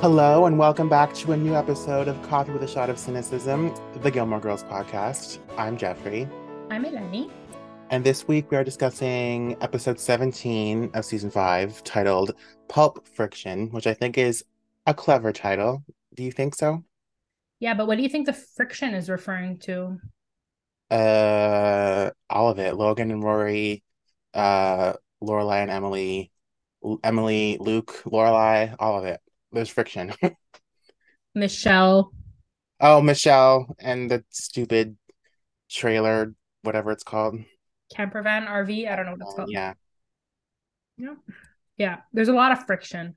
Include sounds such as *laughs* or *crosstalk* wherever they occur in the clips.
Hello, and welcome back to a new episode of Coffee with a Shot of Cynicism, the Gilmore Girls podcast. I'm Jeffrey. I'm Eleni. And this week we are discussing episode 17 of season 5, titled Pulp Friction, which I think is a clever title. Do you think so? Yeah, but what do you think the friction is referring to? Uh, all of it. Logan and Rory, uh, Lorelai and Emily, Emily, Luke, Lorelai, all of it. There's friction. *laughs* Michelle. Oh, Michelle and the stupid trailer, whatever it's called. Camper van RV. I don't know what it's called. yeah. Yeah. Yeah. There's a lot of friction.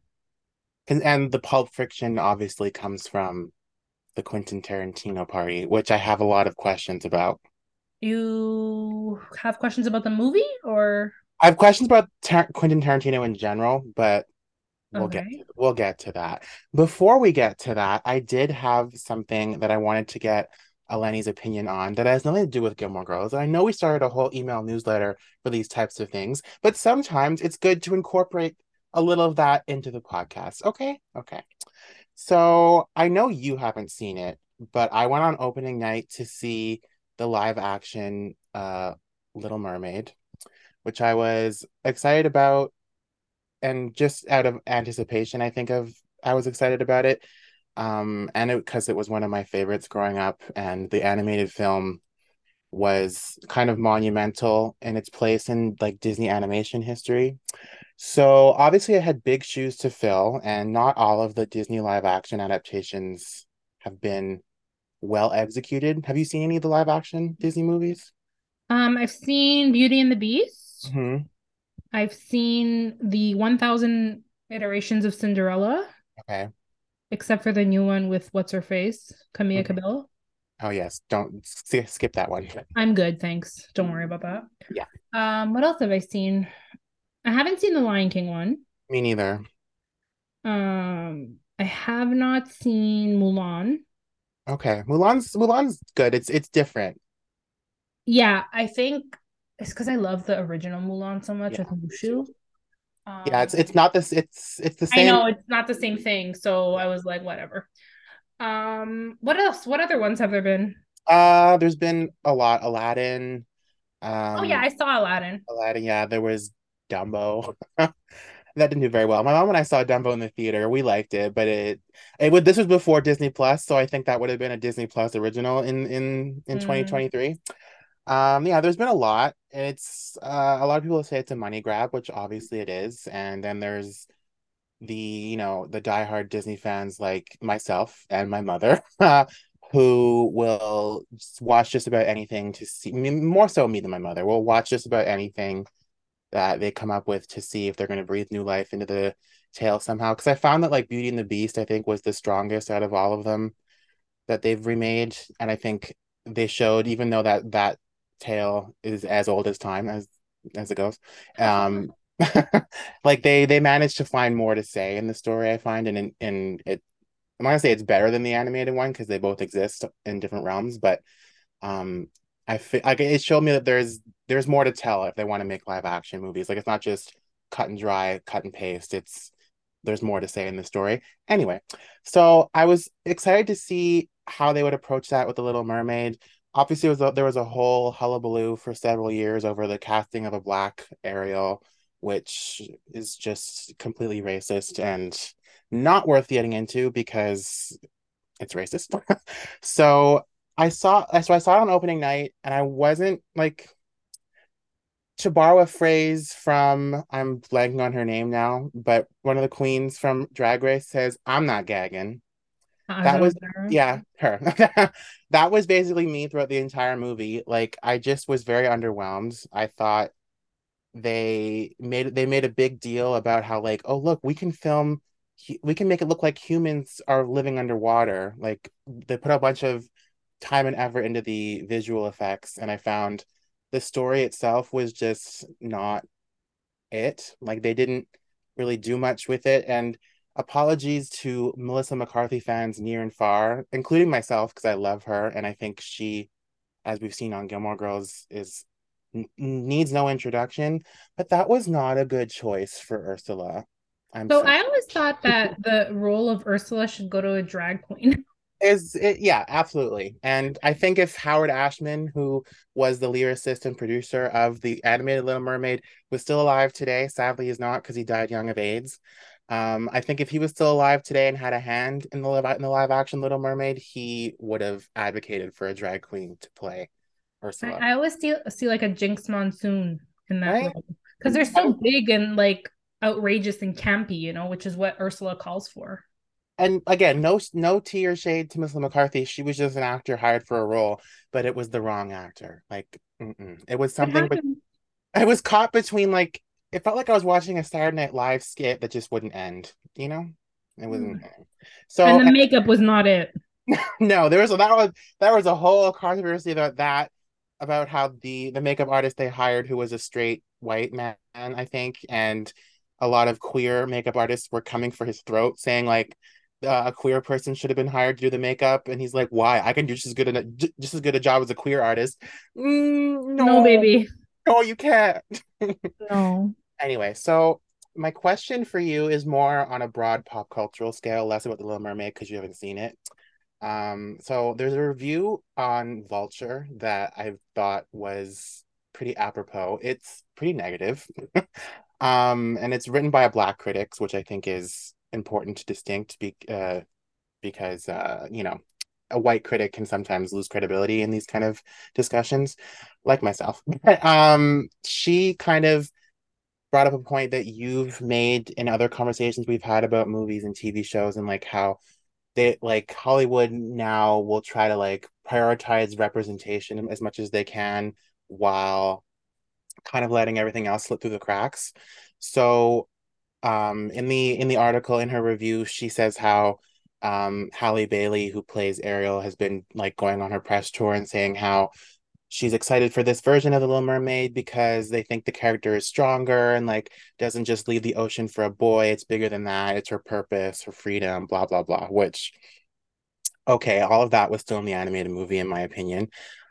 And, and the pulp friction obviously comes from the Quentin Tarantino party, which I have a lot of questions about. You have questions about the movie or I have questions about Tar- Quentin Tarantino in general, but we'll get to, we'll get to that. Before we get to that, I did have something that I wanted to get Eleni's opinion on that has nothing to do with Gilmore Girls. And I know we started a whole email newsletter for these types of things, but sometimes it's good to incorporate a little of that into the podcast. Okay, okay. So I know you haven't seen it, but I went on opening night to see the live action uh Little Mermaid, which I was excited about and just out of anticipation, I think of I was excited about it. Um and because it was one of my favorites growing up and the animated film was kind of monumental in its place in like Disney animation history. So obviously I had big shoes to fill, and not all of the Disney live action adaptations have been well executed. Have you seen any of the live action Disney movies? um I've seen Beauty and the Beast. hmm I've seen the 1000 iterations of Cinderella, Okay. except for the new one with what's her face, Camila Mhm. Cabello. Oh yes, don't sk- skip that one. I'm good, thanks. Don't worry about that. Yeah. Um, what else have I seen? I haven't seen the Lion King one. Me neither. Um, I have not seen Mulan. Okay, Mulan's Mulan's good. It's it's different. Yeah, I think it's because I love the original Mulan so much Yeah, with Mushu. Yeah, it's Um, it's not this. It's it's the same. I know it's not the same thing, so I was like, whatever. Um, what else? What other ones have there been? Uh, there's been a lot. Aladdin. Oh yeah, Um, I saw Aladdin. Aladdin. Yeah, there was Dumbo. *laughs* That didn't do very well. My mom and I saw Dumbo in the theater. We liked it, but it it would this was before Disney Plus, so I think that would have been a Disney Plus original in in in Mm. 2023. Um, yeah, there's been a lot. It's uh, a lot of people say it's a money grab, which obviously it is. And then there's the, you know, the diehard Disney fans like myself and my mother, *laughs* who will watch just about anything to see, more so me than my mother, will watch just about anything that they come up with to see if they're going to breathe new life into the tale somehow. Because I found that like Beauty and the Beast, I think was the strongest out of all of them that they've remade, and I think they showed even though that that tale is as old as time as as it goes, *laughs* um, *laughs* like they they managed to find more to say in the story. I find, and in in it, I'm gonna say it's better than the animated one because they both exist in different realms, but um. I feel like it showed me that there's there's more to tell if they want to make live action movies. Like it's not just cut and dry, cut and paste. It's there's more to say in the story. Anyway, so I was excited to see how they would approach that with the Little Mermaid. Obviously, was a, there was a whole hullabaloo for several years over the casting of a black Ariel, which is just completely racist and not worth getting into because it's racist. *laughs* so I saw so I saw it on opening night and I wasn't like to borrow a phrase from I'm blanking on her name now, but one of the queens from Drag Race says, I'm not gagging. That was Azar. yeah, her. *laughs* That was basically me throughout the entire movie. Like I just was very underwhelmed. I thought they made they made a big deal about how like, oh look, we can film we can make it look like humans are living underwater. Like they put a bunch of time and effort into the visual effects, and I found the story itself was just not it. Like they didn't really do much with it. And apologies to Melissa McCarthy fans near and far, including myself, because I love her and I think she, as we've seen on Gilmore Girls, is needs no introduction. But that was not a good choice for Ursula. I'm So so I always thought that the role of Ursula should go to a drag queen. *laughs* is it, yeah, absolutely. And I think if Howard Ashman, who was the lyricist and producer of the animated Little Mermaid, was still alive today, sadly he's not because he died young of AIDS. Um, I think if he was still alive today and had a hand in the live in the live action Little Mermaid, he would have advocated for a drag queen to play Ursula. I, I always see see like a Jinkx Monsoon in that Right? because they're so big and like outrageous and campy, you know, which is what Ursula calls for. and again, no no tea or shade to Miss McCarthy. She was just an actor hired for a role, but it was the wrong actor. Like, mm-mm. it was something, but happened? *laughs* I was caught between like it felt like I was watching a Saturday Night Live skit that just wouldn't end. You know, it wasn't. So And the makeup was not it. *laughs* no, there was that was that was a whole controversy about that about how the the makeup artist they hired who was a straight white man, I think, and a lot of queer makeup artists were coming for his throat, saying like uh, a queer person should have been hired to do the makeup, and he's like, "Why? I can do just as good a just as good a job as a queer artist." Mm, no, No, baby. no, you can't. *laughs* No. Anyway, so my question for you is more on a broad pop cultural scale, less about the Little Mermaid because you haven't seen it. Um, so there's a review on Vulture that I thought was pretty apropos. It's pretty negative. *laughs* Um, and it's written by a black critic, which I think is important to distinct be uh, because uh, you know, a white critic can sometimes lose credibility in these kind of discussions, like myself. *laughs* um, she kind of brought up a point that you've made in other conversations we've had about movies and TV shows and like how they like Hollywood now will try to like prioritize representation as much as they can while kind of letting everything else slip through the cracks. So um in the in the article in her review she says how um Halle Bailey who plays Ariel has been like going on her press tour and saying how she's excited for this version of the Little Mermaid because they think the character is stronger and like doesn't just leave the ocean for a boy. It's bigger than that. It's her purpose, her freedom, blah blah blah. Which, okay, all of that was still in the animated movie, in my opinion.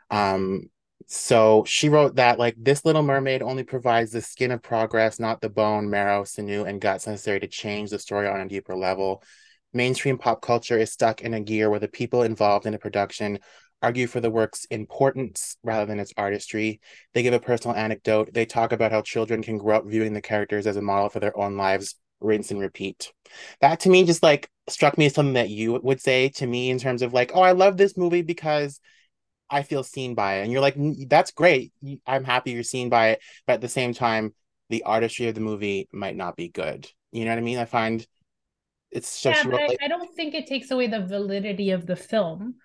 Um, so she wrote that like this Little Mermaid only provides the skin of progress, not the bone, marrow, sinew, and guts necessary to change the story on a deeper level. Mainstream pop culture is stuck in a gear where the people involved in a production argue for the work's importance rather than its artistry. They give a personal anecdote. They talk about how children can grow up viewing the characters as a model for their own lives, rinse and repeat. That to me just like struck me as something that you would say to me in terms of like, oh, I love this movie because I feel seen by it. And you're like, that's great. I'm happy you're seen by it. But at the same time, the artistry of the movie might not be good. You know what I mean? I find it's so Yeah, but I, I don't think it takes away the validity of the film.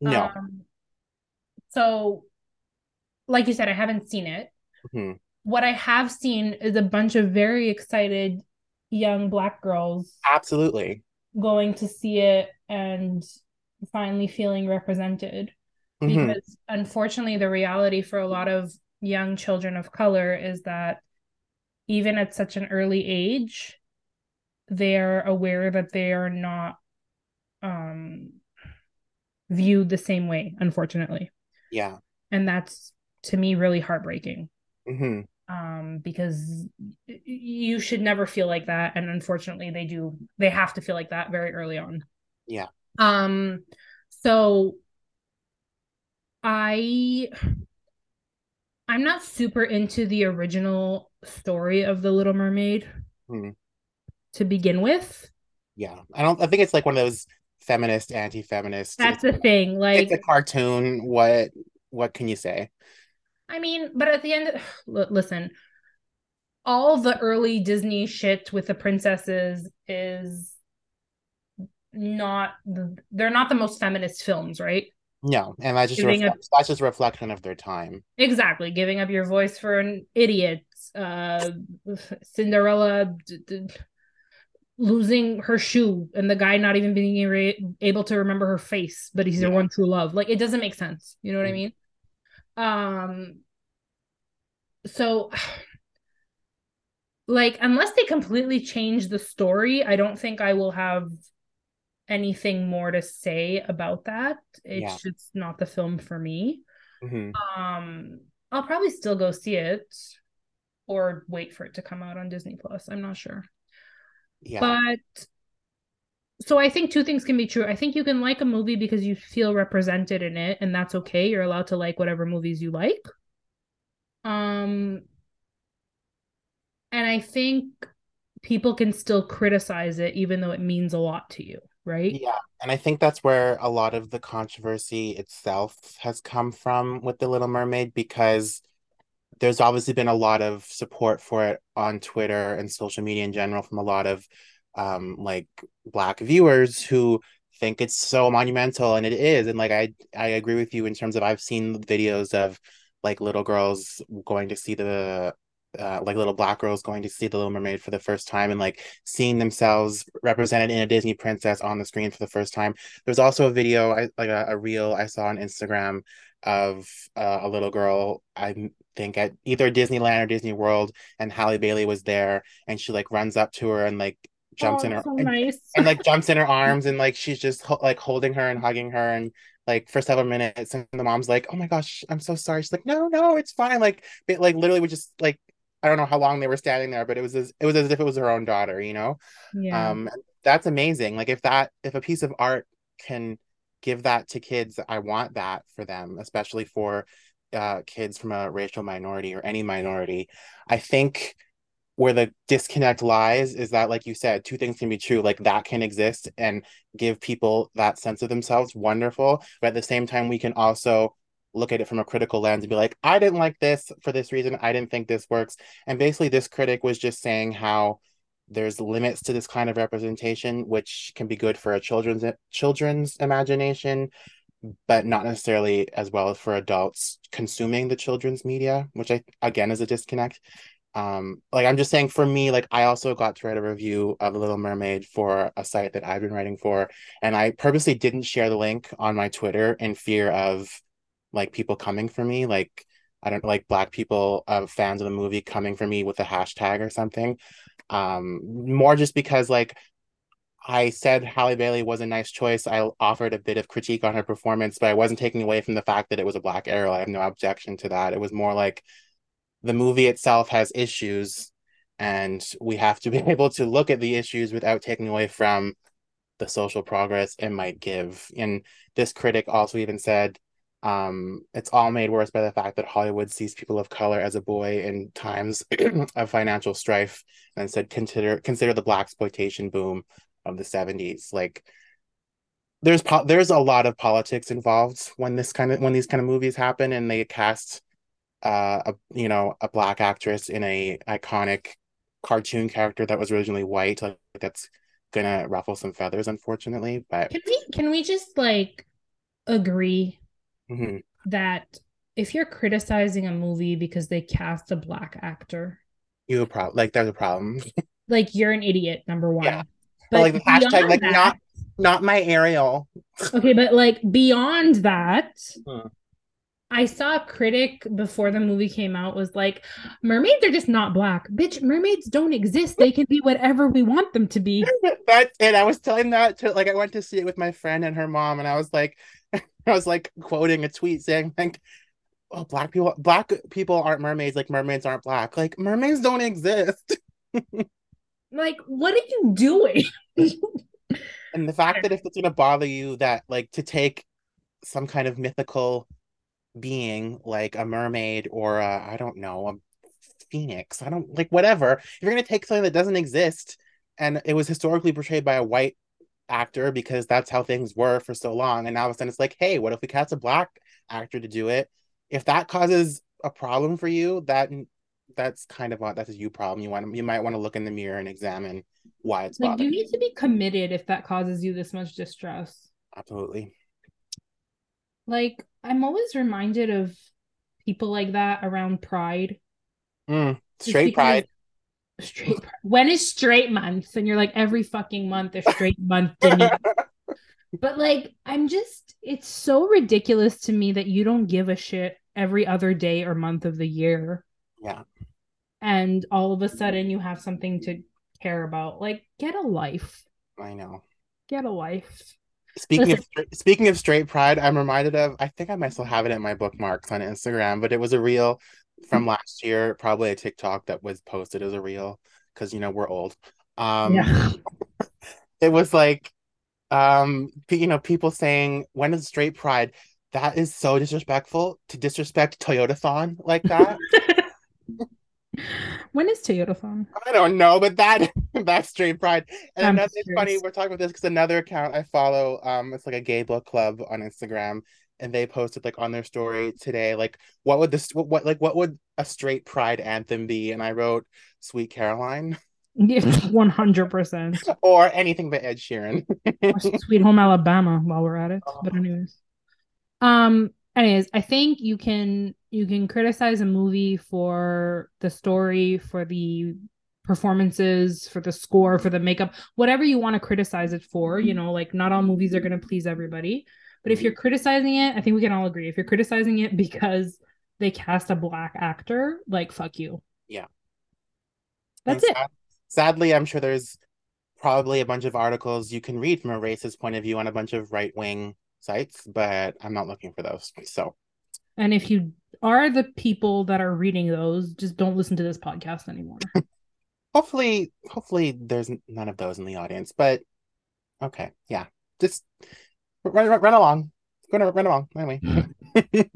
no. Um, so, like you said, I haven't seen it. Mhm. What I have seen is a bunch of very excited young black girls Absolutely. going to see it and finally feeling represented. Mhm. Because unfortunately, the reality for a lot of young children of color is that even at such an early age, they're aware that they are not um, viewed the same way, unfortunately. Yeah. And that's to me really heartbreaking hmm um, because you should never feel like that. And unfortunately, they do, they have to feel like that very early on. Yeah. Um, so I I'm not super into the original story of the Little Mermaid Hmm. to begin with. Yeah. I don't I think it's like one of those feminist, anti-feminist. That's the thing. Like, it's a cartoon. What what can you say? I mean, but at the end, *sighs* l- listen, all the early Disney shit with the princesses is not they're not the most feminist films, right? No, and that's just reflect, that's just a reflection of their time. Exactly, giving up your voice for an idiot, uh, Cinderella d- d- losing her shoe, and the guy not even being able to remember her face, but he's her one true love. Like it doesn't make sense. You know what I Mhm. mean? Um. So, *sighs* like, unless they completely change the story, I don't think I will have anything more to say about that. It's Yeah. just not the film for me. Mhm. Um, I'll probably still go see it or wait for it to come out on Disney Plus. I'm not sure. Yeah. But so I think two things can be true. I think you can like a movie because you feel represented in it, and that's okay. You're allowed to like whatever movies you like. Um, and I think people can still criticize it even though it means a lot to you, right? Yeah. And I think that's where a lot of the controversy itself has come from with The Little Mermaid because there's obviously been a lot of support for it on Twitter and social media in general from a lot of um like black viewers who think it's so monumental and it is and like I I agree with you in terms of I've seen videos of like little girls going to see the uh, like little black girls going to see the Little Mermaid for the first time and like seeing themselves represented in a Disney princess on the screen for the first time. There's also a video, I, like a, a reel I saw on Instagram of uh, a little girl, I think at either Disneyland or Disney World, and Halle Bailey was there, and she like runs up to her and like jumps oh, in her so and, nice. and, like jumps in her *laughs* arms and like she's just ho- like holding her and hugging her and like for several minutes and the mom's like oh my gosh i'm so sorry she's like no no it's fine like it like literally we just like I don't know how long they were standing there, but it was as it was as if it was her own daughter, you know. Yeah. Um, that's amazing. Like if that if a piece of art can give that to kids, I want that for them, especially for uh, kids from a racial minority or any minority. I think where the disconnect lies is that, like you said, two things can be true. Like that can exist and give people that sense of themselves, wonderful. But at the same time, we can also look at it from a critical lens and be like, I didn't like this for this reason. I didn't think this works. And basically, this critic was just saying how there's limits to this kind of representation, which can be good for a children's children's imagination, but not necessarily as well for adults consuming the children's media, which I again is a disconnect. Um, like I'm just saying for me, like I also got to write a review of Little Mermaid for a site that I've been writing for, and I purposely didn't share the link on my Twitter in fear of like people coming for me, like I don't like black people, uh, fans of the movie coming for me with a hashtag or something. Um, more just because like I said Halle Bailey was a nice choice. I offered a bit of critique on her performance, but I wasn't taking away from the fact that it was a black Ariel. I have no objection to that. It was more like the movie itself has issues, and we have to be *laughs* able to look at the issues without taking away from the social progress it might give. And this critic also even said um, it's all made worse by the fact that Hollywood sees people of color as a buoy in times *clears throat* of financial strife and said consider consider the blaxploitation boom of the 70s. Like there's po- there's a lot of politics involved when this kind of when these kind of movies happen and they cast uh a you know a black actress in a iconic cartoon character that was originally white like that's gonna ruffle some feathers unfortunately but can we can we just like agree mm-hmm. that if you're criticizing a movie because they cast a black actor, you a problem like there's a problem. *laughs* like you're an idiot, number one. Yeah. But, like the hashtag, like that, not not my Ariel. okay, but like beyond that, hmm. I saw a critic before the movie came out was like, mermaids are just not black. Bitch, mermaids don't exist. They can be whatever we want them to be. *laughs* that and I was telling that to like I went to see it with my friend and her mom, and I was like, *laughs* I was like quoting a tweet saying like, "Oh, black people, black people aren't mermaids. Like mermaids aren't black. Like mermaids don't exist." *laughs* like, what are you doing? *laughs* and the fact that if it's gonna bother you, that like to take some kind of mythical being like a mermaid or I don't know a phoenix, I don't like whatever. If you're gonna take something that doesn't exist and it was historically portrayed by a white actor because that's how things were for so long. And now all of a sudden it's like, hey, what if we cast a black actor to do it? If that causes a problem for you, that that's kind of a, that's a you problem. You want you might want to look in the mirror and examine why it's like you need to be committed if that causes you this much distress. Absolutely. Like I'm always reminded of people like that around Pride. Mm, straight Pride straight when is straight month and you're like every fucking month is straight month *laughs* but like i'm just it's so ridiculous to me that you don't give a shit every other day or month of the year yeah and all of a sudden you have something to care about like get a life i know get a life Speaking Listen. of speaking of straight pride, I'm reminded of I think I might still have it in my bookmarks on Instagram, but it was a reel from last year, probably a TikTok that was posted as a reel because you know we're old. Um, Yeah. *laughs* it was like, um, you know, people saying, "When is straight pride?" That is so disrespectful to disrespect Toyotathon like that. *laughs* when is Toyotathon? I don't know, but that *laughs* that's straight pride. And I'm another, it's funny, we're talking about this because another account I follow, um, it's like a gay book club on Instagram, and they posted like on their story today, like what would this what, what like what would a straight pride anthem be? And I wrote Sweet Caroline *laughs* One hundred percent. or anything but Ed Sheeran. Sweet Home Alabama. While we're at it, but Oh. *laughs* anyways, um, anyways, I think you can you can criticize a movie for the story, for the performances, for the score, for the makeup, whatever you want to criticize it for. You know, like not all movies are going to please everybody, but if you're mm-hmm. criticizing it, I think we can all agree. If you're criticizing it *laughs* because they cast a black actor, like fuck you. Yeah. That's And it. sad- sadly, I'm sure there's probably a bunch of articles you can read from a racist point of view on a bunch of right wing sites, but I'm not looking for those. So And if you are the people that are reading those, just don't listen to this podcast anymore. *laughs* hopefully, hopefully there's none of those in the audience. But okay, yeah, just run, run, run along. Gonna run along anyway. *laughs*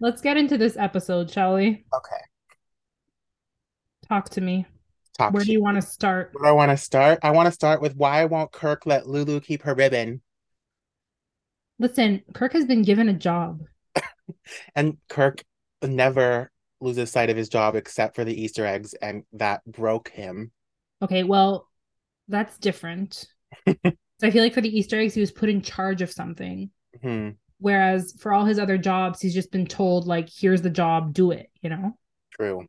Let's get into this episode, shall we? Okay. Talk to me. Talk Where to do you want to start? Where do I want to start? I want to start with why won't Kirk let Lulu keep her ribbon? Listen, Kirk has been given a job. *coughs* And Kirk never loses sight of his job except for the Easter eggs, and that broke him. Okay, well, that's different. *laughs* so I feel like for the Easter eggs, he was put in charge of something. Hmm, Whereas for all his other jobs, he's just been told, like, here's the job, do it, you know? true.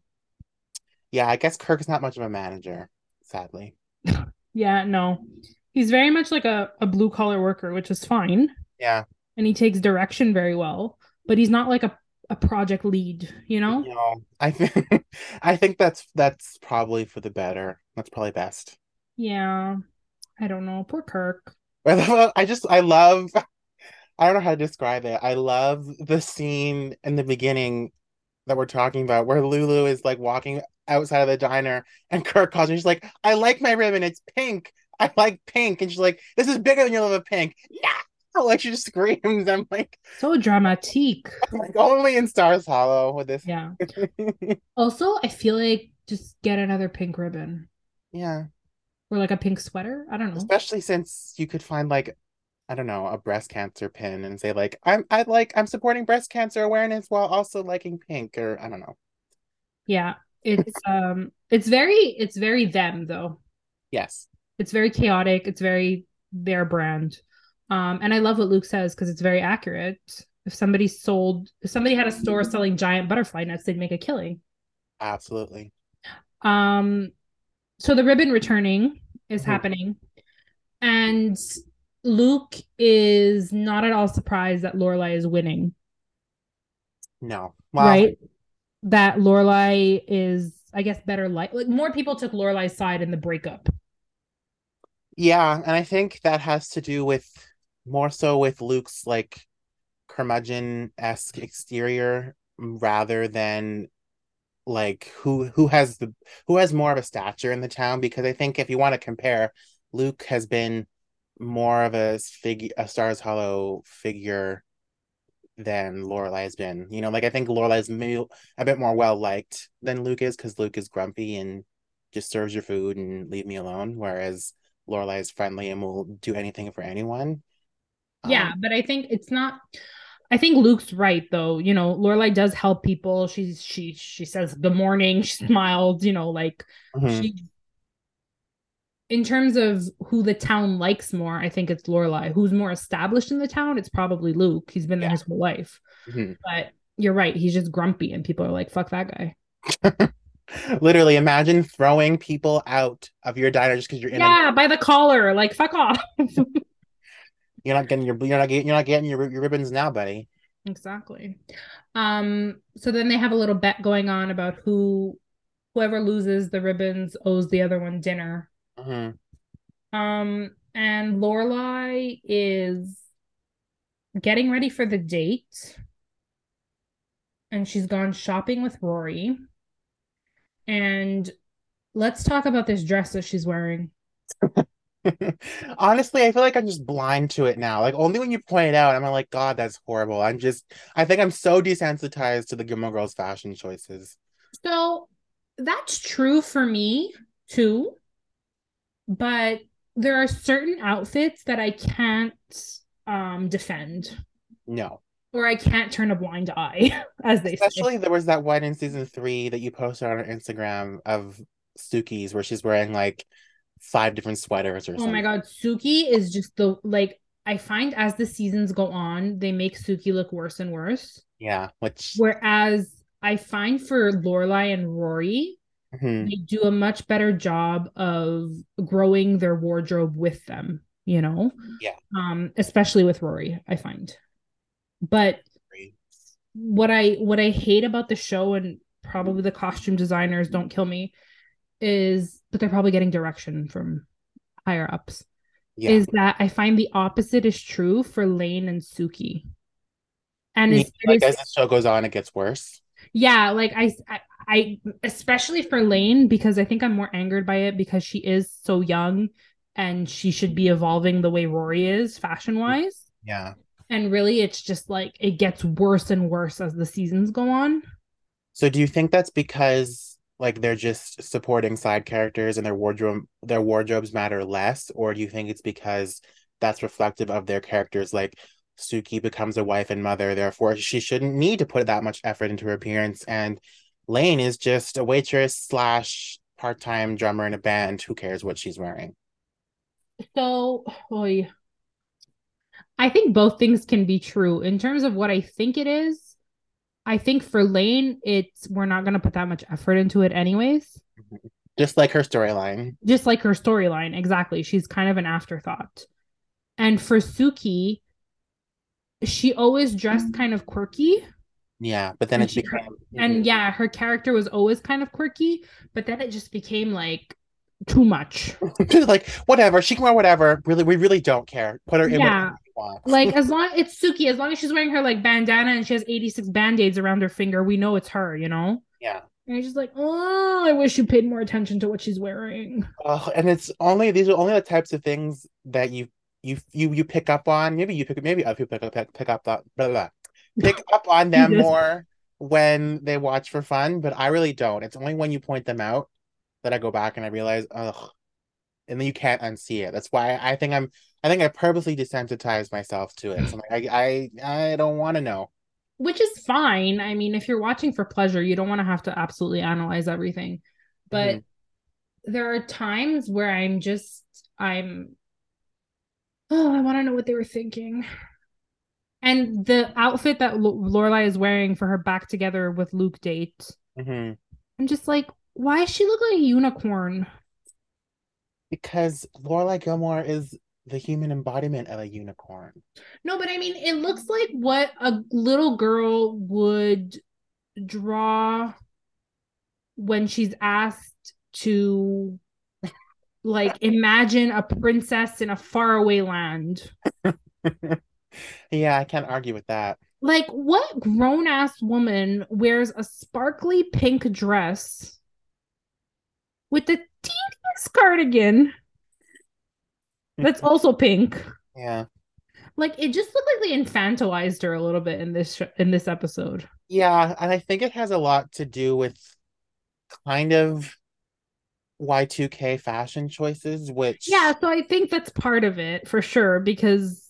Yeah, I guess Kirk's not much of a manager, sadly. *laughs* Yeah, no. He's very much like a, a blue collar worker, which is fine. Yeah, And he takes direction very well, but he's not like a, a project lead, you know? know, I think *laughs* I think that's that's probably for the better. That's probably best. Yeah. I don't know. Poor Kirk. *laughs* I just I love I don't know how to describe it. I love the scene in the beginning that we're talking about where Lulu is like walking outside of the diner and Kirk calls her. She's like, I like my ribbon. It's pink. I like pink. And she's like, This is bigger than your love of pink. Yeah. Oh like she just screams. I'm like, So dramatique. I'm like only in Stars Hollow with this. Yeah. *laughs* Also, I feel like just get another pink ribbon yeah. or like a pink sweater. I don't know. Especially since you could find like I don't know, a breast cancer pin and say like I'm I like I'm supporting breast cancer awareness while also liking pink or I don't know. Yeah. It's *laughs* um it's very it's very them though. Yes. It's very chaotic. It's very their brand. Um and I love what Luke says because it's very accurate. If somebody sold if somebody had a store selling giant butterfly nets, they'd make a killing. Absolutely. Um, so the ribbon returning is Mhm. happening, and Luke is not at all surprised that Lorelai is winning. No. Well, right? That Lorelai is, I guess, better like like more people took Lorelai's side in the breakup. Yeah, and I think that has to do with more so with Luke's like curmudgeon-esque exterior rather than like who who has the who has more of a stature in the town because I think if you want to compare, Luke has been more of a figure a Stars Hollow figure than Lorelai has been. You know, like I think Lorelai's maybe a bit more well liked than Luke is because Luke is grumpy and just serves your food and leave me alone, whereas Lorelai is friendly and will do anything for anyone. Yeah, Um, but I think it's not. I think Luke's right though. You know, Lorelai does help people. She's she she says good morning. *laughs* She smiles. You know, like mhm. she. In terms of who the town likes more, I think it's Lorelai. Who's more established in the town? It's probably Luke. He's been there Yeah. his whole life. Mhm. But you're right. He's just grumpy, and people are like, "Fuck that guy." *laughs* Literally, imagine throwing people out of your diner just because you're in. Yeah, by the collar. Like, fuck off. *laughs* You're not getting your. You're not getting. You're not getting your your ribbons now, buddy. Exactly. Um, so then they have a little bet going on about who whoever loses the ribbons owes the other one dinner. Mhm. Um, and Lorelai is getting ready for the date. And she's gone shopping with Rory. And let's talk about this dress that she's wearing. *laughs* *laughs* Honestly, I feel like I'm just blind to it now. Like only when you point it out, I'm like, God, that's horrible. I'm just, I think I'm so desensitized to the Gilmore Girls fashion choices. So that's true for me too. But there are certain outfits that I can't um defend. No. Or I can't turn a blind eye, *laughs* as they Especially say. there was that one in season three that you posted on our Instagram of Sookie's where she's wearing like five different sweaters or oh something. my god, Sookie is just the like I find as the seasons go on, they make Sookie look worse and worse. Yeah, which Whereas I find for Lorelai and Rory, Mhm. they do a much better job of growing their wardrobe with them, you know? Yeah. Um, especially with Rory, I find. But what I what I hate about the show and probably the costume designers don't kill me is but they're probably getting direction from higher ups. yeah. Is that I find the opposite is true for Lane and Sookie. And it's, like as the show goes on, it gets worse. yeah, like I, I, I, especially for Lane because I think I'm more angered by it because she is so young and she should be evolving the way Rory is fashion wise. Yeah. And really, it's just like it gets worse and worse as the seasons go on. So do you think that's because like they're just supporting side characters and their wardrobe their wardrobes matter less, or do you think it's because that's reflective of their characters? Like Sookie becomes a wife and mother, therefore she shouldn't need to put that much effort into her appearance, and Lane is just a waitress slash part-time drummer in a band. Who cares what she's wearing? So, oy. I think both things can be true in terms of what I think it is. I think for Lane, it's we're not going to put that much effort into it, anyways. Just like her storyline. just like her storyline exactly. She's kind of an afterthought. And for sookie she always dressed mm-hmm. kind of quirky. Yeah, but then And it she- became and mhm. yeah her character was always kind of quirky but then it just became like too much *laughs* like whatever she can wear whatever. Really, we really don't care. Put her in Yeah. whatever you want. like as long it's sookie as long as she's wearing her like bandana and she has 86 band-aids around her finger we know it's her you know yeah. and you're just like oh i wish you paid more attention to what she's wearing Oh, and it's only these are only the types of things that you you you you pick up on. Maybe you pick maybe other people pick up pick, pick up that blah, blah, blah. pick *laughs* up on them more when they watch for fun, but I really don't. It's only when you point them out that I go back and I realize, ugh, and then you can't unsee it. That's why I think I'm I think I purposely desensitized myself to it. So I'm like, I I I don't want to know. which is fine. I mean, if you're watching for pleasure, you don't want to have to absolutely analyze everything. But Mhm. there are times where I'm just I'm oh, I want to know what they were thinking. And the outfit that Lo- Lorelai is wearing for her back together with Luke date, Mhm. I'm just like, why does she look like a unicorn? Because Lorelai Gilmore is the human embodiment of a unicorn. No, but I mean, it looks like what a little girl would draw when she's asked to like *laughs* imagine a princess in a faraway land. Yeah, I can't argue with that. Like, what grown ass woman wears a sparkly pink dress with the teeniest cardigan that's *laughs* also pink? Yeah. Like, it just looked like they infantilized her a little bit in this sh- in this episode. Yeah, and I think it has a lot to do with kind of Y2K fashion choices, which Yeah, so I think that's part of it for sure because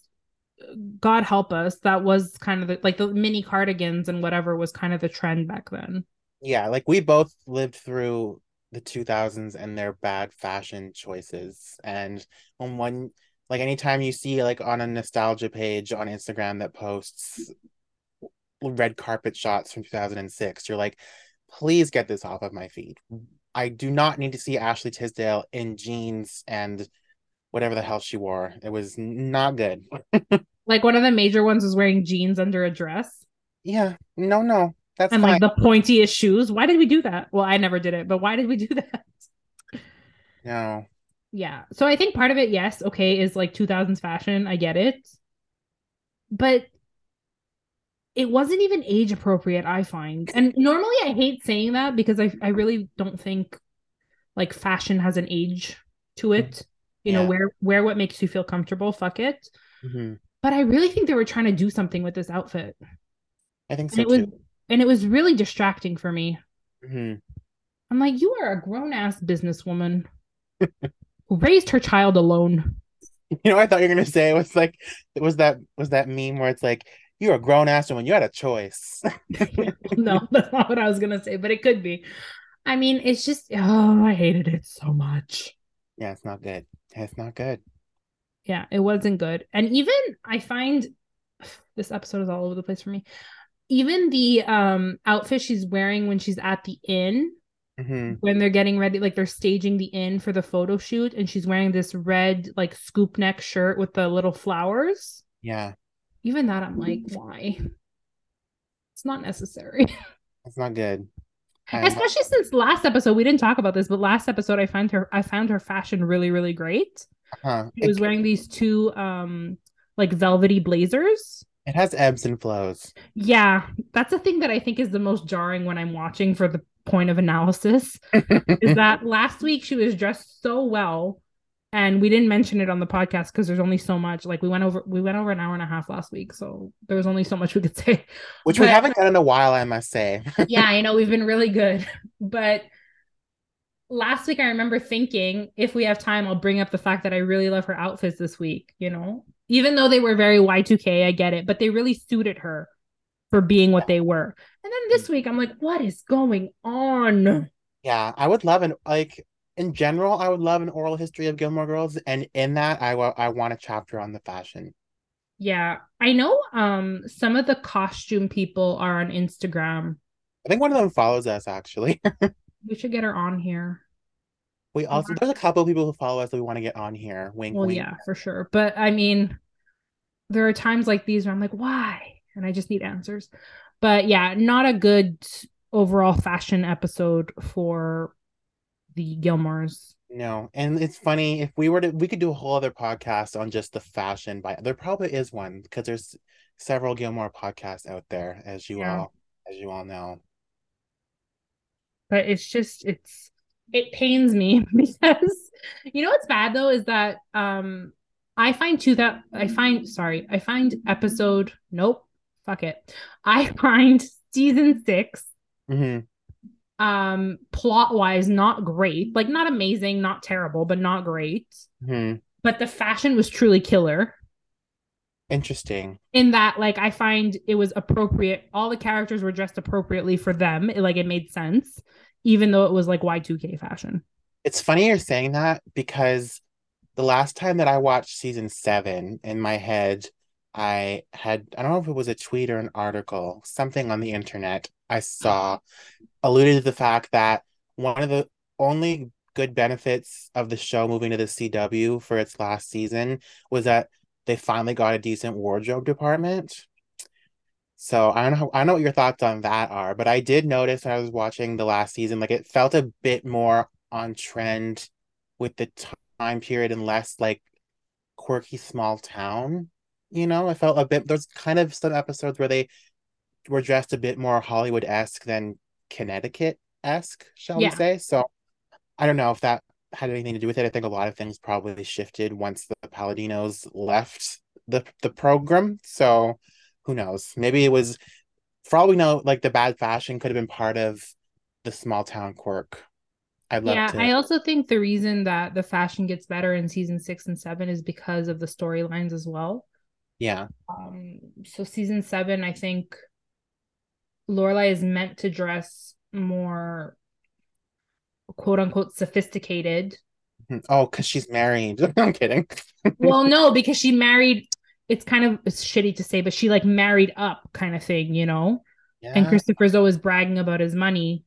uh, God help us, that was kind of the, like the mini cardigans and whatever was kind of the trend back then. yeah, like we both lived through the 2000s and their bad fashion choices. And when one, like anytime you see like on a nostalgia page on Instagram that posts red carpet shots from 2006, you're like, please get this off of my feed. I do not need to see Ashley Tisdale in jeans and whatever the hell she wore. It was not good. *laughs* Like one of the major ones was wearing jeans under a dress Yeah, no, no, that's and fine. like the pointiest shoes. Why did we do that? Well, I never did it, but why did we do *laughs* that? No, Yeah. So I think part of it, yes, okay, is like 2000s fashion. I get it. But it wasn't even age appropriate, I find. And normally I hate saying that because I, I really don't think like fashion has an age to it. You know, Yeah. wear wear what makes you feel comfortable. Fuck it. hmm But I really think they were trying to do something with this outfit. I think And so it was too. And it was really distracting for me. hmm I'm like, you are a grown ass businesswoman who raised her child alone. *laughs* You know, I thought you were gonna say it was like it was that was that meme where it's like you're a grown ass woman, you had a choice. *laughs* no, that's not what I was gonna say, but it could be. I mean, it's just oh, I hated it so much. yeah, it's not good. It's not good. Yeah, it wasn't good. And even I find *sighs* this episode is all over the place for me. Even the um outfit she's wearing when she's at the inn, hmm when they're getting ready, like they're staging the inn for the photo shoot, and she's wearing this red like scoop neck shirt with the little flowers. Yeah, Even that, I'm like, why? It's not necessary. *laughs* it's not good. And Especially since last episode we didn't talk about this, but last episode I found her I found her fashion really really great. huh, She was it, wearing these two um like velvety blazers. It has ebbs and flows. Yeah, that's the thing that I think is the most jarring when I'm watching for the point of analysis is that *laughs* last week she was dressed so well and we didn't mention it on the podcast because there's only so much like we went over we went over an hour and a half last week so there was only so much we could say *laughs* Which we haven't done in a while, I must say. *laughs* yeah, I know we've been really good. But last week I remember thinking if we have time, I'll bring up the fact that I really love her outfits this week, you know? Even though they were very Y2K, I get it, but they really suited her for being what they were. And then this week I'm like, what is going on? Yeah, I would love an like in general, I would love an oral history of Gilmore Girls, and in that, I wa- I want a chapter on the fashion. Yeah, I know um some of the costume people are on Instagram. I think one of them follows us actually. *laughs* We should get her on here. We also mm-hmm. there's a couple of people who follow us that we want to get on here. Wink, Well, wink. yeah, for sure. But I mean, there are times like these where I'm like, why? And I just need answers. But yeah, not a good overall fashion episode for the Gilmores. No, and it's funny if we were to we could do a whole other podcast on just the fashion. By there probably is one because there's several Gilmore podcasts out there, as you Yeah. all as you all know. But it's just it's it pains me *laughs* because you know what's bad though is that um I find two that I find sorry, I find episode nope, fuck it. I *laughs* find season six hmm um plot wise not great. Like not amazing not terrible but not great. Hmm but the fashion was truly killer. Interesting. in that like i find it was appropriate all the characters were dressed appropriately for them. It, like it made sense even though it was like y2k fashion It's funny you're saying that because the last time that I watched season seven in my head, I had, I don't know if it was a tweet or an article, something on the internet I saw alluded to the fact that one of the only good benefits of the show moving to the CW for its last season was that they finally got a decent wardrobe department. So I don't know, I don't know what your thoughts on that are, but I did notice when I was watching the last season, like it felt a bit more on trend with the time period and less like quirky small town. You know, I felt a bit there's kind of some episodes where they were dressed a bit more Hollywood-esque than Connecticut-esque, shall Yeah. we say. So I don't know if that had anything to do with it. I think a lot of things probably shifted once the Palladinos left the the program. So who knows? Maybe it was for all we know, like the bad fashion could have been part of the small town quirk. I'd love yeah to i also think the reason that the fashion gets better in season six and seven is because of the storylines as well yeah. Um, so season seven, I think Lorelai is meant to dress more quote unquote sophisticated. Oh, because she's married. *laughs* I'm kidding. well, *laughs* no, because she married it's kind of it's shitty to say, but she like married up kind of thing, you know? Yeah. And Christopher's always bragging about his money.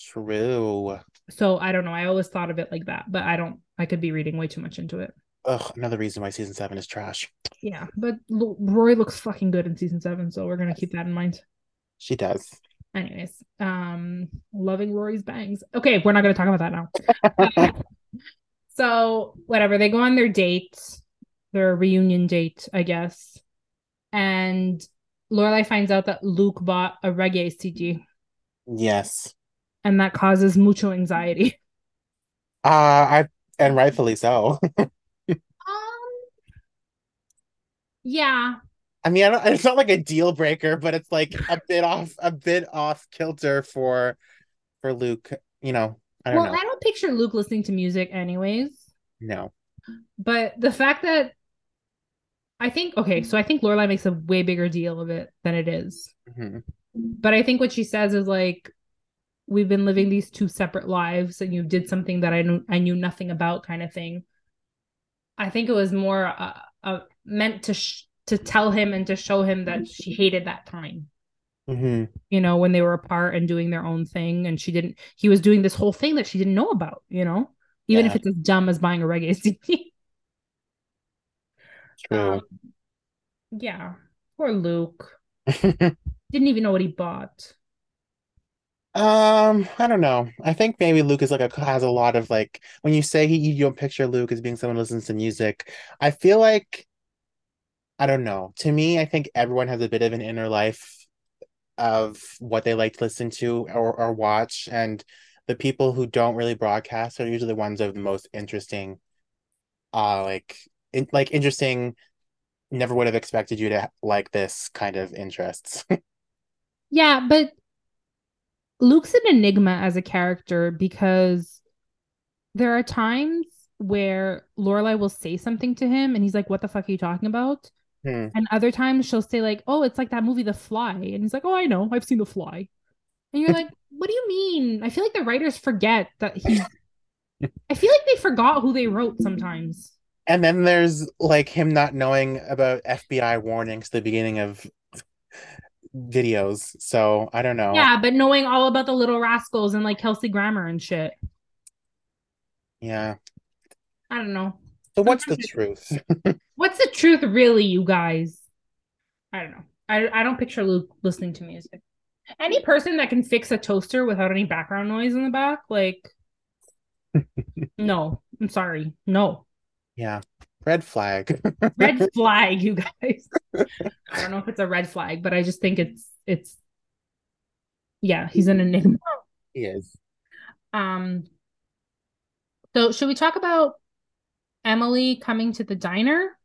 true. So I don't know. I always thought of it like that, but I don't I could be reading way too much into it. Ugh, another reason why season seven is trash. Yeah, but L- Rory looks fucking good in season seven, so we're gonna keep that in mind. She does. Anyways, um, loving Rory's bangs. Okay, we're not gonna talk about that now. *laughs* so whatever, they go on their date, their reunion date, I guess. And Lorelai finds out that Luke bought a reggae CD. Yes. And that causes mucho anxiety. *laughs* Uh I and rightfully so. *laughs* um Yeah. I mean, I it's not like a deal breaker, but it's like a *laughs* bit off a bit off kilter for for Luke, you know. I well, know. I don't picture Luke listening to music anyways. No. But the fact that I think okay, so I think Lorelai makes a way bigger deal of it than it is. Mhm. But I think what she says is like, we've been living these two separate lives, and you did something that I knew I knew nothing about, kind of thing. I think it was more uh, uh, meant to sh- to tell him and to show him that she hated that time. Mhm. You know, when they were apart and doing their own thing, and she didn't. He was doing this whole thing that she didn't know about. You know, even if it's as dumb as buying a reggae *laughs* CD. True. Um, yeah, poor Luke *laughs* didn't even know what he bought. Um, I don't know. I think maybe Luke is like a has a lot of like when you say he you don't picture Luke as being someone who listens to music. I feel like I don't know. To me, I think everyone has a bit of an inner life of what they like to listen to or, or watch, and the people who don't really broadcast are usually the ones of the most interesting, uh, like in, like interesting. Never would have expected you to like this kind of interests. *laughs* Yeah, but Luke's an enigma as a character because there are times where Lorelai will say something to him and he's like, What the fuck are you talking about? Hmm. And other times she'll say, like, oh, it's like that movie The Fly. And he's like, Oh, I know, I've seen The Fly. And you're like, *laughs* What do you mean? I feel like the writers forget that he *laughs* I feel like they forgot who they wrote sometimes. And then there's like him not knowing about FBI warnings at the beginning of videos. So I don't know. Yeah, but knowing all about the little rascals and like Kelsey Grammer and shit. Yeah. I don't know. So what's the truth? *laughs* What's the truth, really, you guys? I don't know. I, I don't picture Luke listening to music. Any person that can fix a toaster without any background noise in the back, like, *laughs* no, I'm sorry. No. Yeah. Red flag. *laughs* Red flag, you guys. *laughs* I don't know if it's a red flag, but I just think it's, it's, yeah, he's an enigma. He is. Um, so should we talk about Emily coming to the diner?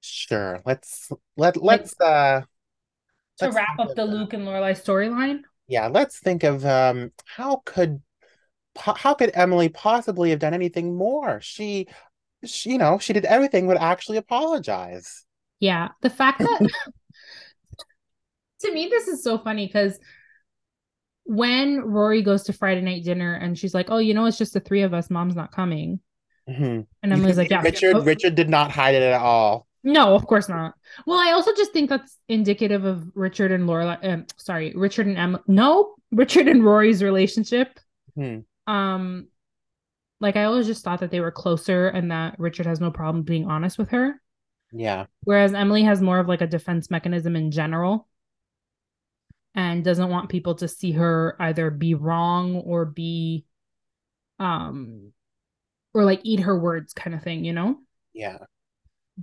Sure. Let's let let's uh To let's wrap up the. Luke and Lorelai storyline? Yeah, let's think of um how could how could Emily possibly have done anything more? She, she you know, she did everything but actually apologize. Yeah. The fact that *laughs* to me, this is so funny because when Rory goes to Friday night dinner and she's like, Oh, you know, it's just the three of us, mom's not coming. Mhm. And Emily's like, *laughs* Yeah, Richard oh, Richard did not hide it at all. no, of course not. Well, I also just think that's indicative of Richard and Laura. Um, sorry, Richard and Emma. No, Richard and Rory's relationship. Hmm. Um, like I always just thought that they were closer and that Richard has no problem being honest with her. Yeah. Whereas Emily has more of like a defense mechanism in general and doesn't want people to see her either be wrong or be um or like eat her words kind of thing, you know? Yeah.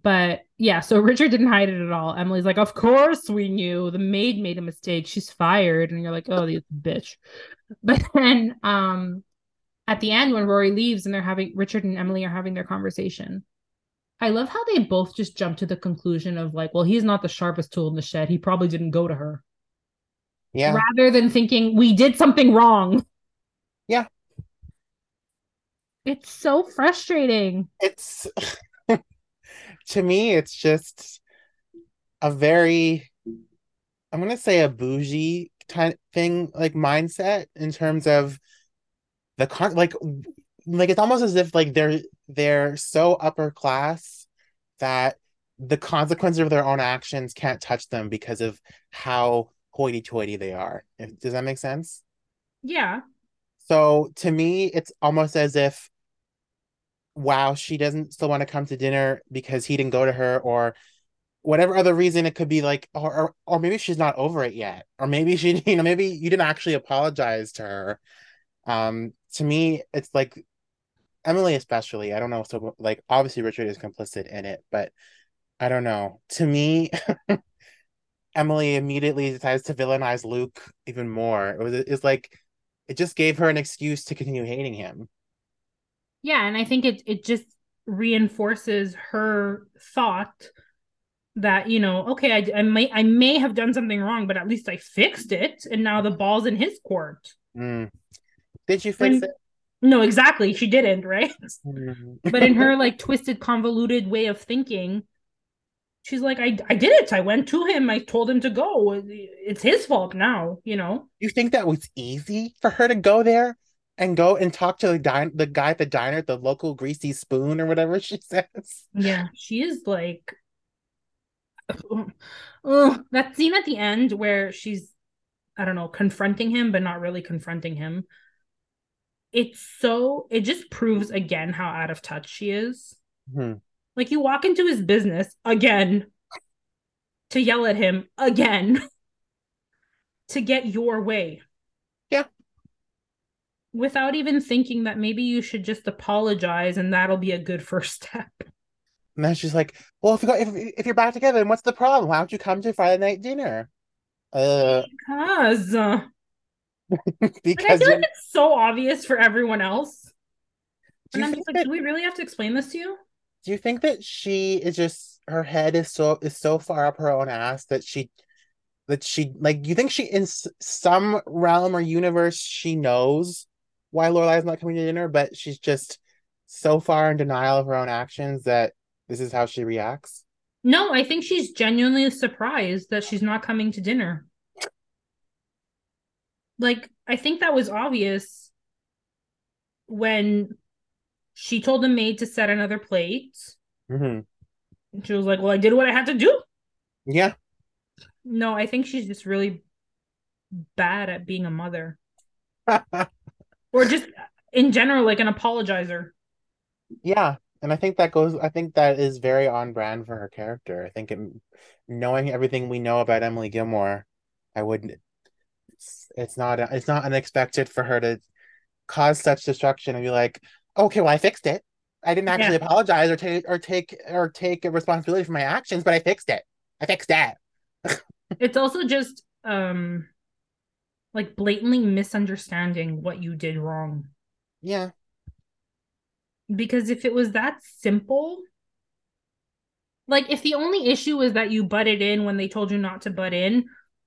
But yeah, so *laughs* Richard didn't hide it at all. Emily's like, Of course we knew. The maid made a mistake. She's fired. And you're like, Oh, this *laughs* bitch. But then um at the end when Rory leaves and they're having Richard and Emily are having their conversation. I love how they both just jump to the conclusion of like, well, he's not the sharpest tool in the shed. He probably didn't go to her. Yeah. Rather than thinking we did something wrong. Yeah. It's so frustrating. It's *laughs* to me, it's just a very I'm gonna say a bougie type thing, like mindset in terms of the con like like it's almost as if like they're they're so upper class that the consequences of their own actions can't touch them because of how hoity-toity they are. Does that make sense? Yeah. So to me, it's almost as if, wow, she doesn't still want to come to dinner because he didn't go to her, or whatever other reason it could be like, or or, or maybe she's not over it yet, or maybe she, *laughs* you know, maybe you didn't actually apologize to her. Um, to me, it's like Emily, especially. I don't know. So like, obviously Richard is complicit in it, but I don't know. To me. *laughs* Emily immediately decides to villainize Luke even more. It was it's like it just gave her an excuse to continue hating him. Yeah, and I think it it just reinforces her thought that you know okay I, I may i may have done something wrong but at least i fixed it and now the ball's in his court Mm. Did you fix And- it? no exactly. She didn't right? Mm. but in her *laughs* like twisted convoluted way of thinking she's like i i did it. I went to him. I told him to go. It's his fault now you know? You think that was easy for her to go there and go and talk to the din- the guy at the diner the local greasy spoon or whatever *laughs* she says? yeah she is like *laughs* oh that scene at the end where she's i don't know confronting him but not really confronting him it's so it just proves again how out of touch she is Hmm. like you walk into his business again to yell at him again *laughs* to get your way Yeah. without even thinking that maybe you should just apologize and that'll be a good *laughs* first step And then she's like, "Well, if you go, if if you're back together, then what's the problem? Why don't you come to Friday night dinner?" Uh, because *laughs* Like, I because feel like it's so obvious for everyone else. And I'm just like, that do we really have to explain this to you? do you think that she is just her head is so is so far up her own ass that she that she like you think she in some realm or universe she knows why Lorelai's not coming to dinner, but she's just so far in denial of her own actions that this is how she reacts. No, I think she's genuinely surprised that she's not coming to dinner. Like, I think that was obvious when she told the maid to set another plate. hmm She was like, Well, I did what I had to do. Yeah, No, I think she's just really bad at being a mother. *laughs* Or just in general, like an apologizer. yeah, and I think that goes. I think that is very on brand for her character. I think it, knowing everything we know about Emily Gilmore, I wouldn't. It's, not. It's not unexpected for her to cause such destruction and be like, "Okay, well, I fixed it. I didn't actually Yeah. apologize or take or take or take responsibility for my actions, but I fixed it. I fixed that." *laughs* It's also just um like blatantly misunderstanding what you did wrong. Yeah, Because if it was that simple, like if the only issue was that you butted in when they told you not to butt in,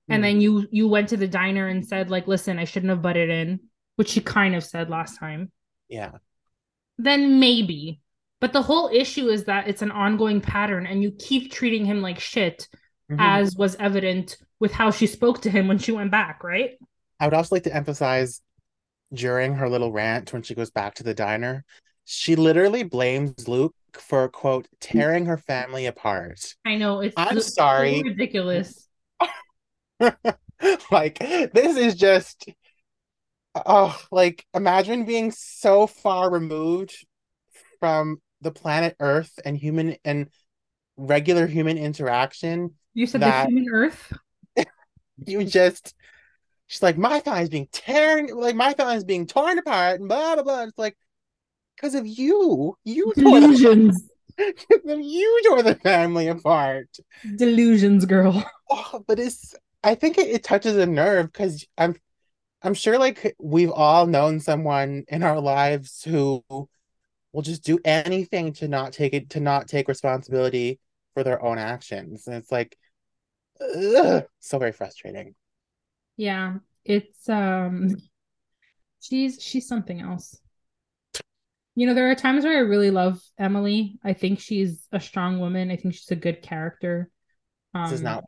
and Hmm. then you you went to the diner and said like, "Listen, I shouldn't have butted in," which she kind of said last time. yeah, Then maybe. But the whole issue is that it's an ongoing pattern and you keep treating him like shit Mhm. as was evident with how she spoke to him when she went back, right? I would also like to emphasize during her little rant when she goes back to the diner, she literally blames Luke for quote tearing her family apart. I know it's I'm so sorry. ridiculous. *laughs* like this is just oh like imagine being so far removed from the planet Earth and human and regular human interaction You said the human Earth. *laughs* you just she's like my family's being tearing like my family's being torn apart and blah blah blah it's like because of you you tore the, *laughs* Delusions. you tore the family apart Delusions, girl. oh, but it's i think it, it touches a nerve because i'm i'm sure like we've all known someone in our lives who will just do anything to not take it to not take responsibility for their own actions and it's like ugh, so very frustrating Yeah, it's um she's she's something else. You know, there are times where I really love Emily. I think she's a strong woman. I think she's a good character. Um, this is not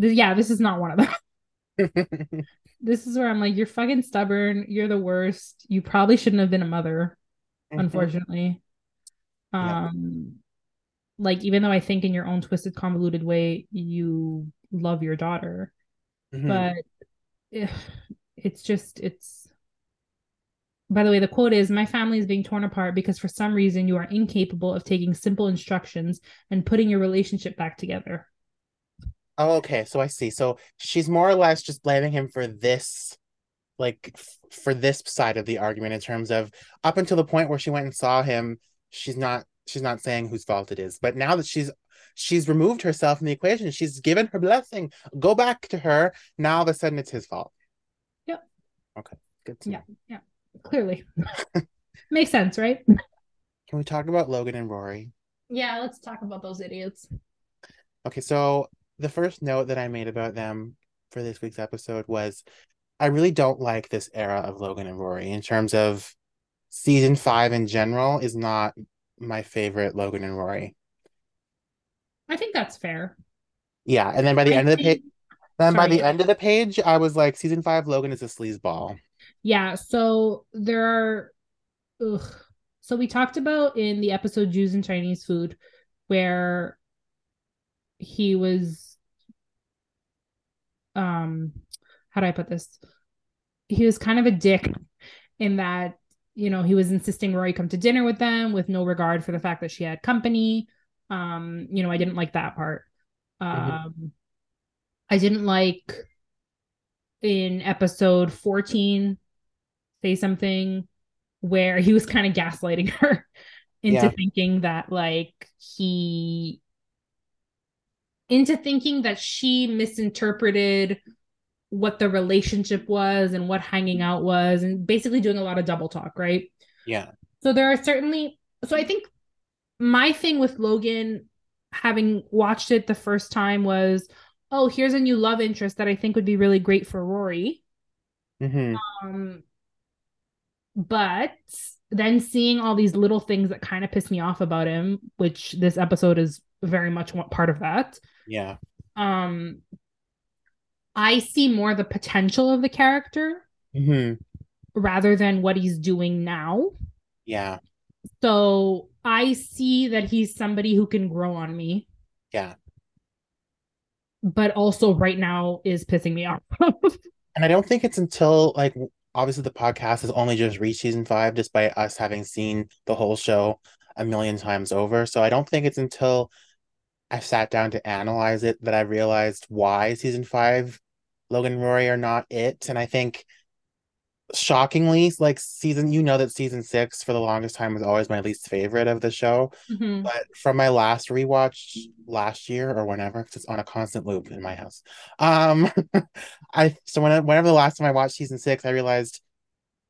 th- yeah, this is not one of them. *laughs* *laughs* this is where I'm like, you're fucking stubborn. You're the worst. You probably shouldn't have been a mother, unfortunately. Yeah. Um, like even though I think in your own twisted, convoluted way, you love your daughter, Mhm. but eh, it's just it's. By the way, the quote is My family is being torn apart because for some reason you are incapable of taking simple instructions and putting your relationship back together. Oh, okay. So I see. So she's more or less just blaming him for this, like f- for this side of the argument in terms of up until the point where she went and saw him, she's not she's not saying whose fault it is. But now that she's she's removed herself from the equation, she's given her blessing. Go back to her. Now all of a sudden it's his fault. Yep. Okay. Good to Yeah. know. Clearly. *laughs* Makes sense, right? Can we talk about Logan and Rory? Yeah, let's talk about those idiots. Okay, so the first note that I made about them for this week's episode was I really don't like this era of Logan and Rory in terms of season five in general is not my favorite Logan and Rory. I think that's fair. Yeah, and then by the I end of the page, think then by the end of the page, I was like, season five, Logan is a sleazeball. Yeah, so there are ugh. So we talked about in the episode Jews and Chinese food where he was um how do I put this? He was kind of a dick in that, you know, he was insisting Rory come to dinner with them with no regard for the fact that she had company. Um, you know, I didn't like that part. Mhm. Um I didn't like in episode 14 say something where he was kind of gaslighting *laughs* her into Yeah. thinking that like he into thinking that she misinterpreted what the relationship was and what hanging out was and basically doing a lot of double talk, right? Yeah. So there are certainly so I think my thing with Logan having watched it the first time was oh, here's a new love interest that I think would be really great for Rory. hmm Um but then seeing all these little things that kind of piss me off about him, which this episode is very much part of that. Yeah. Um I see more the potential of the character hmm rather than what he's doing now. Yeah. So I see that he's somebody who can grow on me, Yeah. but also right now is pissing me *laughs* off. And I don't think it's until like obviously the podcast has only just reached season five, despite us having seen the whole show a million times over. So I don't think it's until I sat down to analyze it that I realized why season five Logan and Rory are not it. And I think shockingly, like season, you know that season six for the longest time was always my least favorite of the show. Mhm. But from my last rewatch last year or whenever, 'cause it's on a constant loop in my house. Um, *laughs* I so when whenever the last time I watched season six, I realized,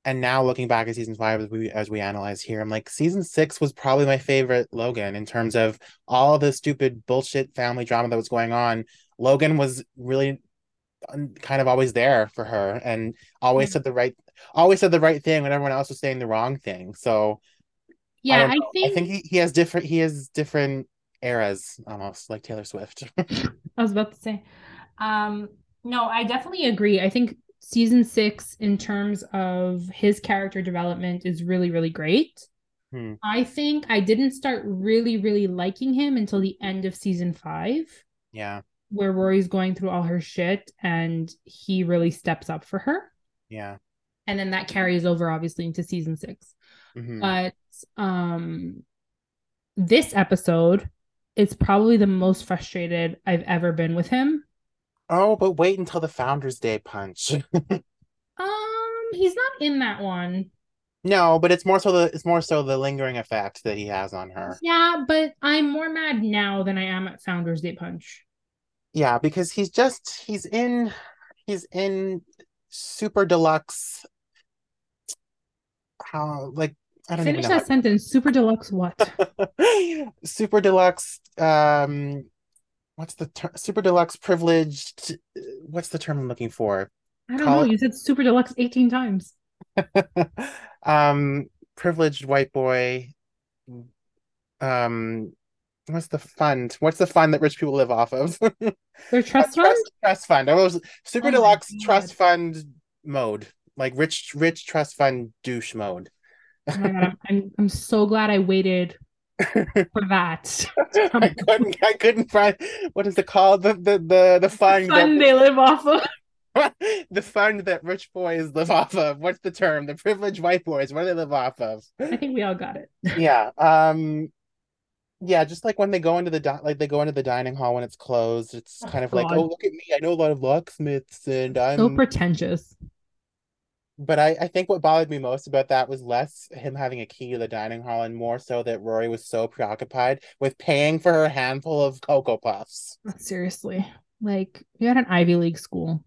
and now looking back at season five as we as we analyze here, I'm like, season six was probably my favorite Logan in terms of all the stupid bullshit family drama that was going on. Logan was really kind of always there for her and always Yeah. said the right always said the right thing when everyone else was saying the wrong thing. So Yeah, I. I think think he, he has different he has different eras almost like Taylor Swift. *laughs* I was about to say. Um, no, I definitely agree. I think season six, in terms of his character development, is really, really great. Hmm. I think I didn't start really, really liking him until the end of season five, Yeah. where Rory's going through all her shit and he really steps up for her. Yeah. And then that carries over obviously into season six. Mhm. But um this episode is probably the most frustrated I've ever been with him. Oh, but wait until the Founders Day punch. *laughs* Um, he's not in that one. no, but it's more so the it's more so the lingering effect that he has on her. Yeah, but I'm more mad now than I am at Founders Day Punch. Yeah, because he's just he's in he's in super deluxe how like I don't Finish even know that sentence. Super deluxe what? *laughs* super deluxe um what's the term super deluxe privileged what's the term I'm looking for? I don't Call know. it- You said super deluxe 18 times. *laughs* um privileged white boy um what's the fund what's the fund that rich people live off of *laughs* Their trust fund? trust trust fund I was super Oh deluxe trust fund mode like rich rich trust fund douche mode Oh my god, I'm, I'm I'm so glad I waited for that. *laughs* I couldn't I couldn't find what is it called the the the, the fund Fund that, they live off of. *laughs* *laughs* the fund that rich boys live off of what's the term the privileged white boys what do they live off of I think we all got it. yeah um yeah just like when they go into the di- like they go into the dining hall when it's closed it's Oh, kind of like oh look at me I know a lot of locksmiths and I'm So pretentious. But I I think what bothered me most about that was less him having a key to the dining hall and more so that Rory was so preoccupied with paying for her handful of cocoa puffs *laughs* Seriously. Like you had an Ivy League school.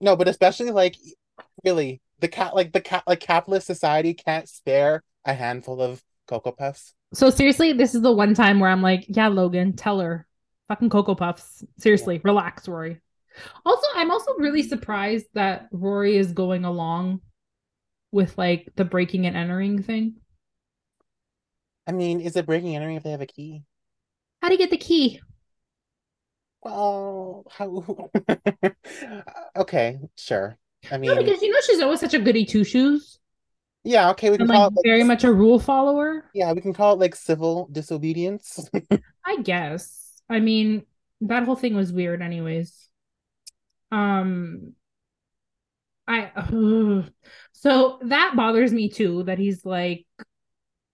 no but especially like really the cat like the cat like capitalist society can't spare a handful of cocoa puffs So seriously, this is the one time where I'm like, yeah, Logan, tell her. Fucking Cocoa Puffs. Seriously, yeah. relax, Rory. Also, I'm also really surprised that Rory is going along with like the breaking and entering thing. I mean, is it breaking and entering if they have a key? How do you get the key? Well, how? *laughs* okay, sure. I mean, no, because you know she's always such a goody two shoes. Yeah, okay, we can and, call like, it like, very much a rule follower. Yeah, we can call it like civil disobedience. *laughs* I guess. I mean, that whole thing was weird, anyways. Um, I uh, so that bothers me too. That he's like,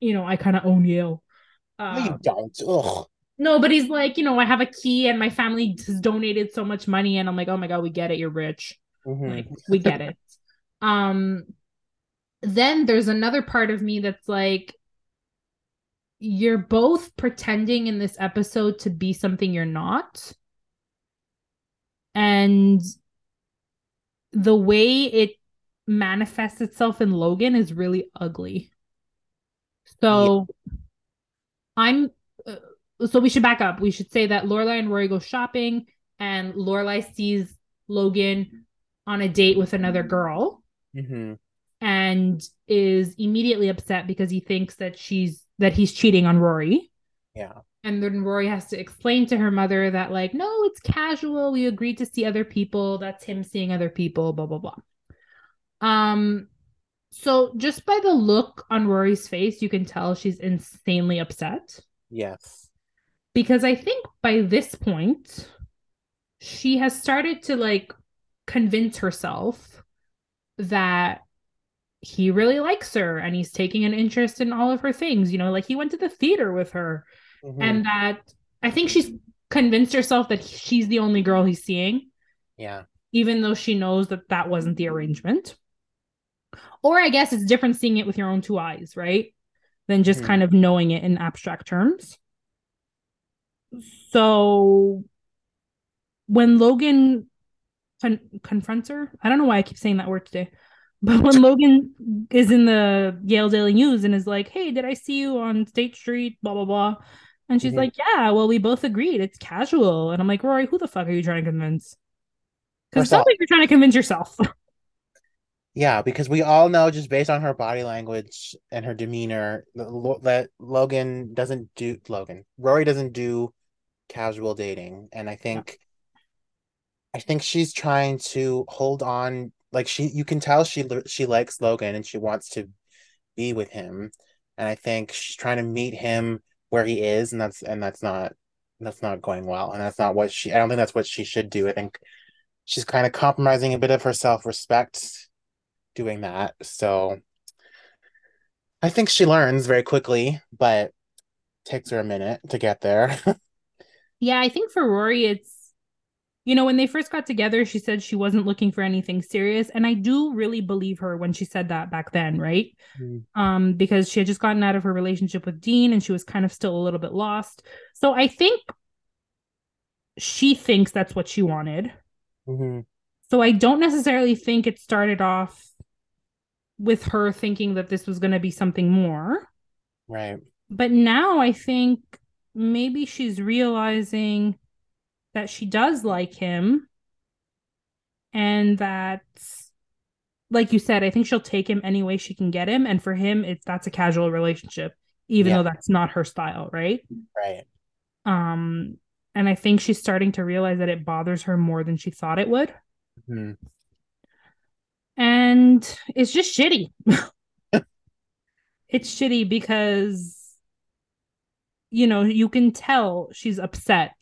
you know, I kind of own you. Um, no, you um, don't. Ugh. No, but he's like, you know, I have a key and my family has donated so much money, and I'm like, oh my god, we get it, you're rich. Mm-hmm. Like, we get it. um, then there's another part of me that's like, you're both pretending in this episode to be something you're not. And the way it manifests itself in Logan is really ugly. So yeah. I'm uh, so we should back up. We should say that Lorelai and Rory go shopping, and Lorelai sees Logan on a date with another girl, mm-hmm. and is immediately upset because he thinks that she's that he's cheating on Rory. Yeah. And then Rory has to explain to her mother that, like, no, it's casual. We agreed to see other people. That's him seeing other people, blah, blah, blah. Um, so just by the look on Rory's face, you can tell she's insanely upset. Yes because I think by this point, she has started to like convince herself that he really likes her and he's taking an interest in all of her things. You know, like he went to the theater with her, mm-hmm. and that I think she's convinced herself that she's the only girl he's seeing. Yeah. Even though she knows that that wasn't the arrangement. Or I guess it's different seeing it with your own two eyes, right? Than just mm-hmm. kind of knowing it in abstract terms so when Logan con- confronts her, I don't know why I keep saying that word today, *laughs* but when Logan is in the Yale Daily News and is like, "Hey, did I see you on State Street?" Blah blah blah, and she's mm-hmm. like, "Yeah, well, we both agreed it's casual," and I'm like, "Rory, who the fuck are you trying to convince?" Because it sounds like you're trying to convince yourself. *laughs* Yeah, because we all know just based on her body language and her demeanor that Logan doesn't do Logan. Rory doesn't do casual dating and i think yeah. i think she's trying to hold on like she you can tell she she likes logan and she wants to be with him and i think she's trying to meet him where he is and that's and that's not that's not going well and that's not what she i don't think that's what she should do. I think she's kind of compromising a bit of her self-respect doing that. So i think she learns very quickly but takes her a minute to get there. *laughs* Yeah, I think for Rory, it's you know, when they first got together, she said she wasn't looking for anything serious. And I do really believe her when she said that back then, right? Mm. Um, because she had just gotten out of her relationship with Dean and she was kind of still a little bit lost. So I think she thinks that's what she wanted. Mm-hmm. So I don't necessarily think it started off with her thinking that this was going to be something more. Right. But now I think maybe she's realizing that she does like him and that like you said i think she'll take him any way she can get him. And for him it's that's a casual relationship even yeah. though that's not her style right? Right. Um and i think she's starting to realize that it bothers her more than she thought it would. Mm-hmm. and it's just shitty. *laughs* It's shitty because you know, you can tell she's upset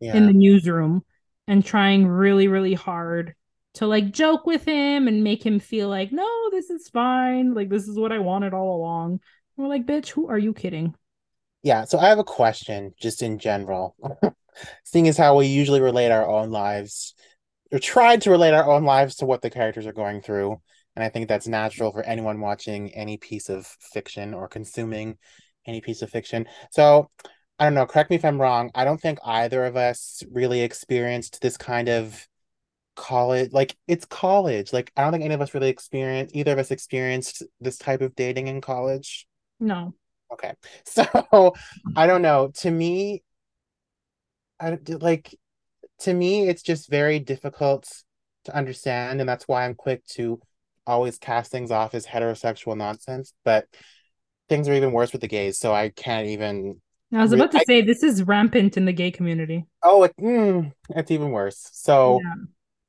yeah. in the newsroom and trying really, really hard to like joke with him and make him feel like, no, this is fine. Like, this is what I wanted all along. And we're like, bitch, who are you kidding? Yeah. So I have a question just in general. *laughs* Seeing as how we usually relate our own lives or tried to relate our own lives to what the characters are going through. And I think that's natural for anyone watching any piece of fiction or consuming any piece of fiction. So I don't know, correct me if I'm wrong. I don't think either of us really experienced this kind of college like it's college. Like I don't think any of us really experienced either of us experienced this type of dating in college. No. Okay. *laughs* So I don't know. To me, I like to me, it's just very difficult to understand, and that's why I'm quick to always cast things off as heterosexual nonsense. But things are even worse with the gays, so I can't even. I was about to I, say this is rampant in the gay community. oh, it, mm, it's even worse. So,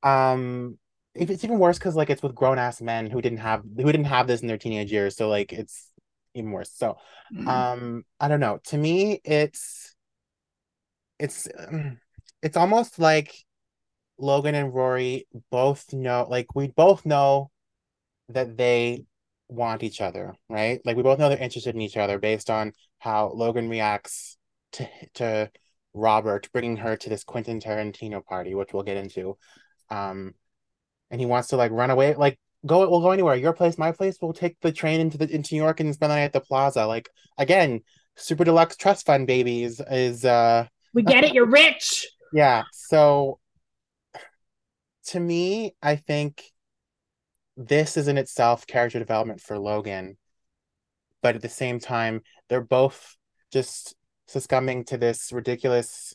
Yeah. um, if it's even worse because like it's with grown ass men who didn't have who didn't have this in their teenage years, so like it's even worse. So, um, I don't know. To me, it's it's it's almost like Logan and Rory both know, like we both know that they want each other, right? Like we both know they're interested in each other based on how Logan reacts to to Robert bringing her to this Quentin Tarantino party, which we'll get into. Um, and he wants to like run away, like go, we'll go anywhere. Your place, my place. We'll take the train into the into New York and spend the night at the plaza. Like again, super deluxe trust fund babies is uh We get it, you're rich. *laughs* yeah. So to me, I think this is in itself character development for Logan, but at the same time, they're both just succumbing to this ridiculous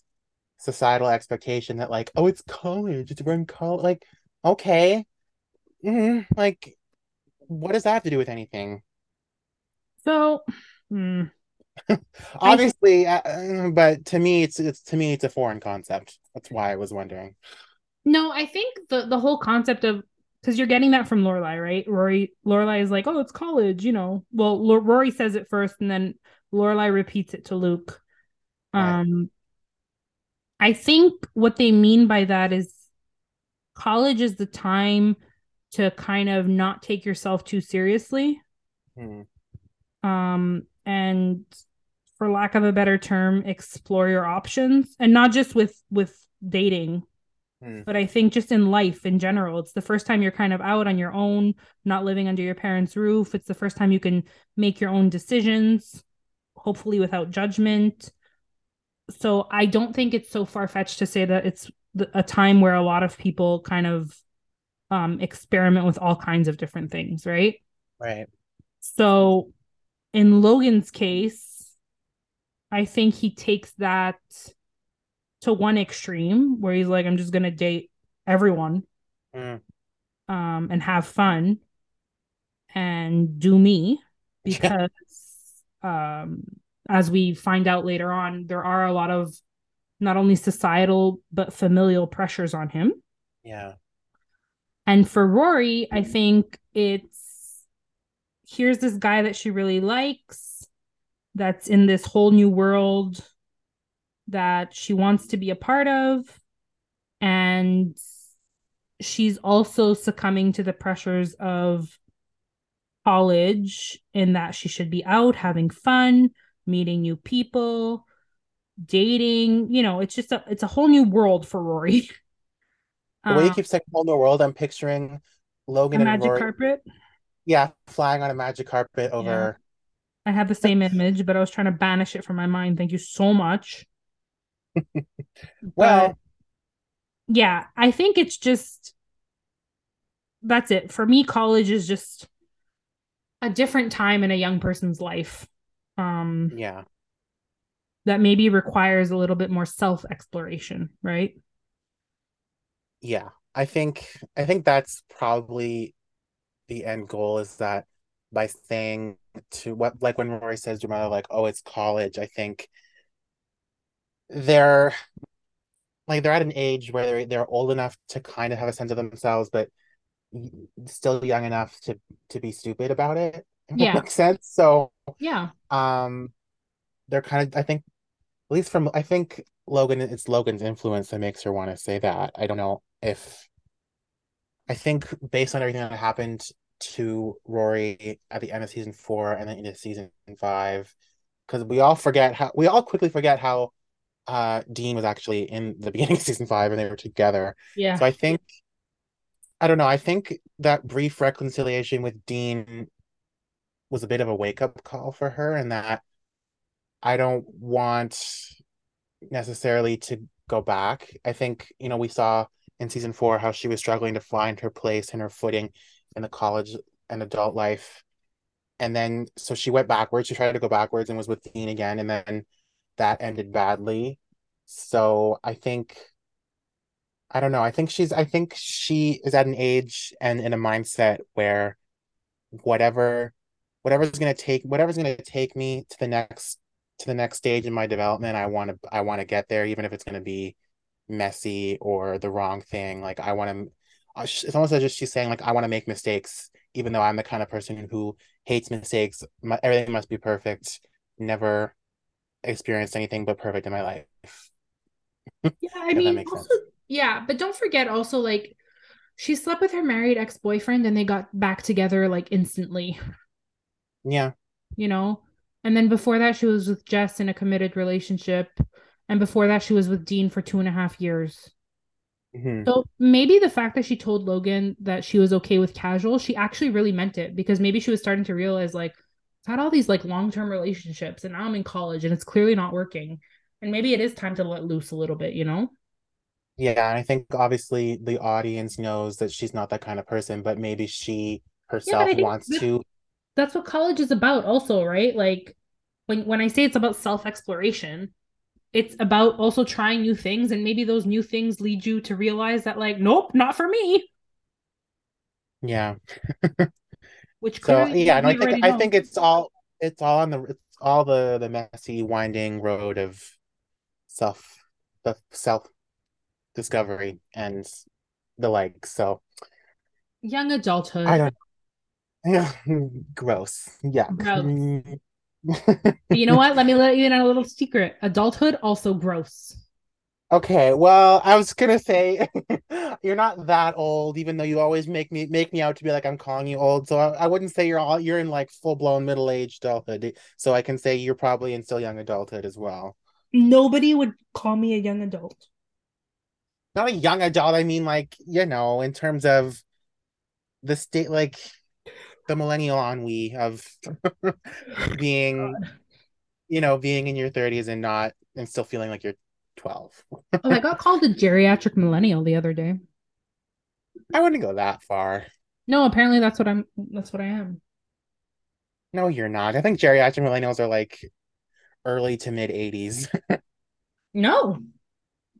societal expectation that like, oh, it's college, it's we're in college. Like, okay, mm, like, what does that have to do with anything? So, hmm, *laughs* I Obviously, uh, but to me, it's it's to me, it's a foreign concept. That's why I was wondering. no, I think the the whole concept of because you're getting that from Lorelai, right? Rory Lorelai is like, oh, it's college, you know. Well, L- Rory says it first, and then Lorelai repeats it to Luke. Right. Um, I think what they mean by that is college is the time to kind of not take yourself too seriously. Hmm. Um, and for lack of a better term, explore your options and not just with with dating, Hmm. but I think just in life in general. It's the first time you're kind of out on your own, not living under your parents' roof. It's the first time you can make your own decisions, hopefully without judgment. So I don't think it's so far fetched to say that it's a time where a lot of people kind of um, experiment with all kinds of different things, right? Right. So in Logan's case, I think he takes that to one extreme where he's like, I'm just gonna date everyone Hmm. um, and have fun and do me *laughs* because um, as we find out later on, there are a lot of not only societal but familial pressures on him. Yeah. And for Rory, I think it's here's this guy that she really likes that's in this whole new world that she wants to be a part of. And she's also succumbing to the pressures of college in that she should be out having fun, meeting new people, dating. You know, it's just a it's a whole new world for Rory. *laughs* The way you Um, keep saying whole new world, I'm picturing a Logan and magic Rory, carpet. yeah, flying on a magic carpet Yeah. over. I had the same image, but I was trying to banish it from my mind. Thank you so much. *laughs* But Well, yeah, I think it's just that's it. For me, college is just a different time in a young person's life. Um, yeah, that maybe requires a little bit more self-exploration, right? yeah. I think I think that's probably the end goal is that by saying to what like when Rory says to her mother, like, oh, it's college, I think they're like they're at an age where they're they're old enough to kind of have a sense of themselves, but still young enough to to be stupid about it. Yeah. makes sense. So Yeah. um they're kind of I think at least from I think Logan it's Logan's influence that makes her want to say that. I don't know if I think based on everything that happened to Rory at the end of season four and then into season five, because we all forget how we all quickly forget how uh Dean was actually in the beginning of season five and they were together. Yeah. So I think I don't know, I think that brief reconciliation with Dean was a bit of a wake-up call for her and that I don't want necessarily to go back. I think, you know, we saw in season four how she was struggling to find her place and her footing in the college and adult life. And then so she went backwards. She tried to go backwards and was with Dean again, and then that ended badly. So I think I don't know. I think she's I think she is at an age and in a mindset where whatever whatever's gonna take whatever's gonna take me to the next to the next stage in my development, I want to I want to get there, even if it's gonna be messy or the wrong thing. Like I want to. Uh, it's almost as if she's saying like I want to make mistakes, even though I'm the kind of person who hates mistakes. My, everything must be perfect. Never experienced anything but perfect in my life. Yeah, *laughs* I mean, also, yeah, but don't forget also like she slept with her married ex-boyfriend and they got back together like instantly. Yeah. You know? And then before that she was with Jess in a committed relationship. And before that she was with Dean for two and a half years. Mm-hmm. So maybe the fact that she told Logan that she was okay with casual, she actually really meant it because maybe she was starting to realize like had all these like long-term relationships and now I'm in college and it's clearly not working. And maybe it is time to let loose a little bit, you know? Yeah, and I think obviously the audience knows that she's not that kind of person, but maybe she herself yeah, wants to. That's what college is about, also, right? Like when when I say it's about self exploration, it's about also trying new things, and maybe those new things lead you to realize that, like, nope, not for me. Yeah. *laughs* Which so yeah, and I think I think it's all it's all on the it's all the the messy winding road of self the self discovery and the like. So young adulthood. I don't. *laughs* Yeah, gross. Yeah. Gross. *laughs* you know what? Let me let you in on a little secret. Adulthood also gross. Okay, well, I was gonna say *laughs* you're not that old, even though you always make me make me out to be like I'm calling you old. So I, I wouldn't say you're all you're in like full blown middle aged adulthood. So I can say you're probably in still young adulthood as well. Nobody would call me a young adult not a young adult. I mean, like you know, in terms of the state, like the millennial ennui of *laughs* being, you know, being in your thirties and not and still feeling like you're twelve. oh, I got called a geriatric millennial the other day. I wouldn't go that far. No, apparently that's what I'm. That's what I am. No, you're not. I think geriatric millennials are like early to mid 80s. no,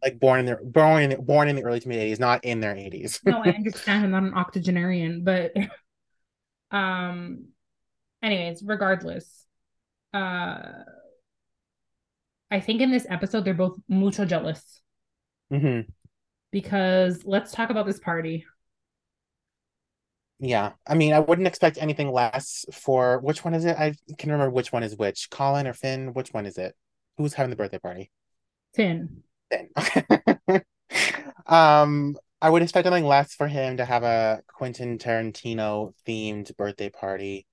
like born in their born in born in the early to mid 80s, not in their 80s. no, I *laughs* understand I'm not an octogenarian, but *laughs* um anyways, regardless. Uh I think in this episode they're both mucho jealous. Mm-hmm. Because let's talk about this party. Yeah, I mean, I wouldn't expect anything less for which one is it? I can remember which one is which. Colin or Finn? Which one is it? Who's having the birthday party? Finn then. *laughs* um, I would expect nothing less for him to have a Quentin Tarantino themed birthday party,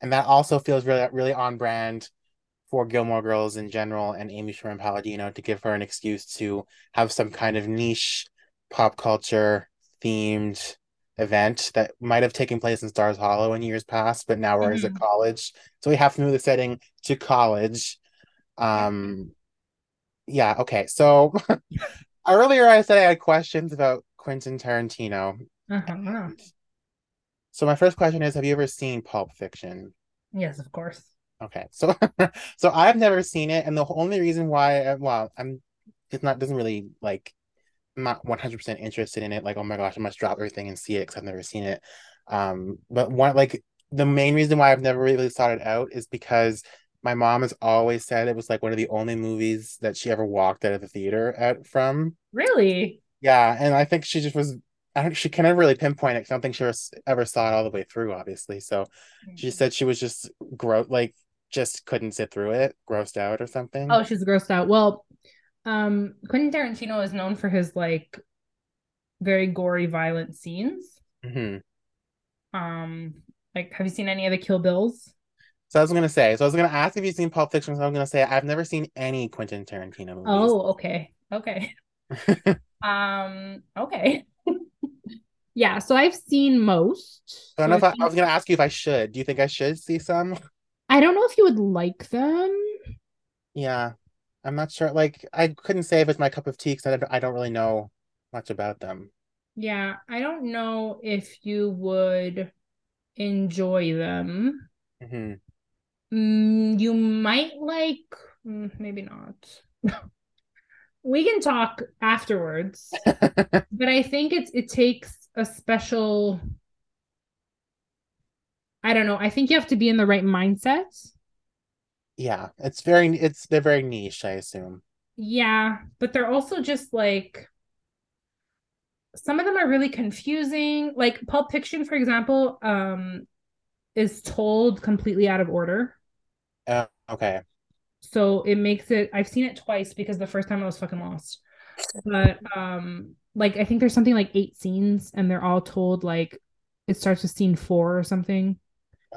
and that also feels really really on brand for Gilmore Girls in general and Amy Sherman Palladino to give her an excuse to have some kind of niche pop culture themed event that might have taken place in Stars Hollow in years past, but now we're mm-hmm. at college. So we have to move the setting to college. Um, yeah, okay. So *laughs* earlier I said I had questions about Quentin Tarantino. Uh-huh. So my first question is have you ever seen Pulp Fiction? Yes, of course. Okay. *laughs* So so I've never seen it and the only reason why uh, well, I'm it's not doesn't really like I'm not 100% interested in it like oh my gosh, I must drop everything and see it cuz I've never seen it. Um but one like the main reason why I've never really sought it out is because my mom has always said it was like one of the only movies that she ever walked out of the theater at from. Really? Yeah, and I think she just was. I don't. She can never really pinpoint it. I don't think she was, ever saw it all the way through. Obviously, so mm-hmm. she said she was just gross, like just couldn't sit through it, grossed out or something. Oh, she's grossed out. Well, um, Quentin Tarantino is known for his like very gory, violent scenes. Mm-hmm. Um, like, have you seen any of the Kill Bills? So I was gonna say. So I was gonna ask if you've seen Pulp Fiction. So I'm gonna say I've never seen any Quentin Tarantino movies. Oh, okay, okay. *laughs* um, okay. *laughs* yeah, so I've seen most. I don't know if I, I was gonna ask you if I should. Do you think I should see some? I don't know if you would like them. Yeah, I'm not sure. Like, I couldn't say if it's my cup of tea because I, I don't really know much about them. Yeah, I don't know if you would enjoy them. Mm-hmm. Mm, you might like, mm, maybe not. *laughs* we can talk afterwards. *laughs* but I think it's it takes a special I don't know. I think you have to be in the right mindset. Yeah, it's very it's they're very niche, I assume. Yeah, but they're also just like some of them are really confusing. Like Pulp Fiction, for example, um, is told completely out of order. Uh, okay. So it makes it I've seen it twice because the first time I was fucking lost. But um like I think there's something like eight scenes and they're all told like it starts with scene four or something.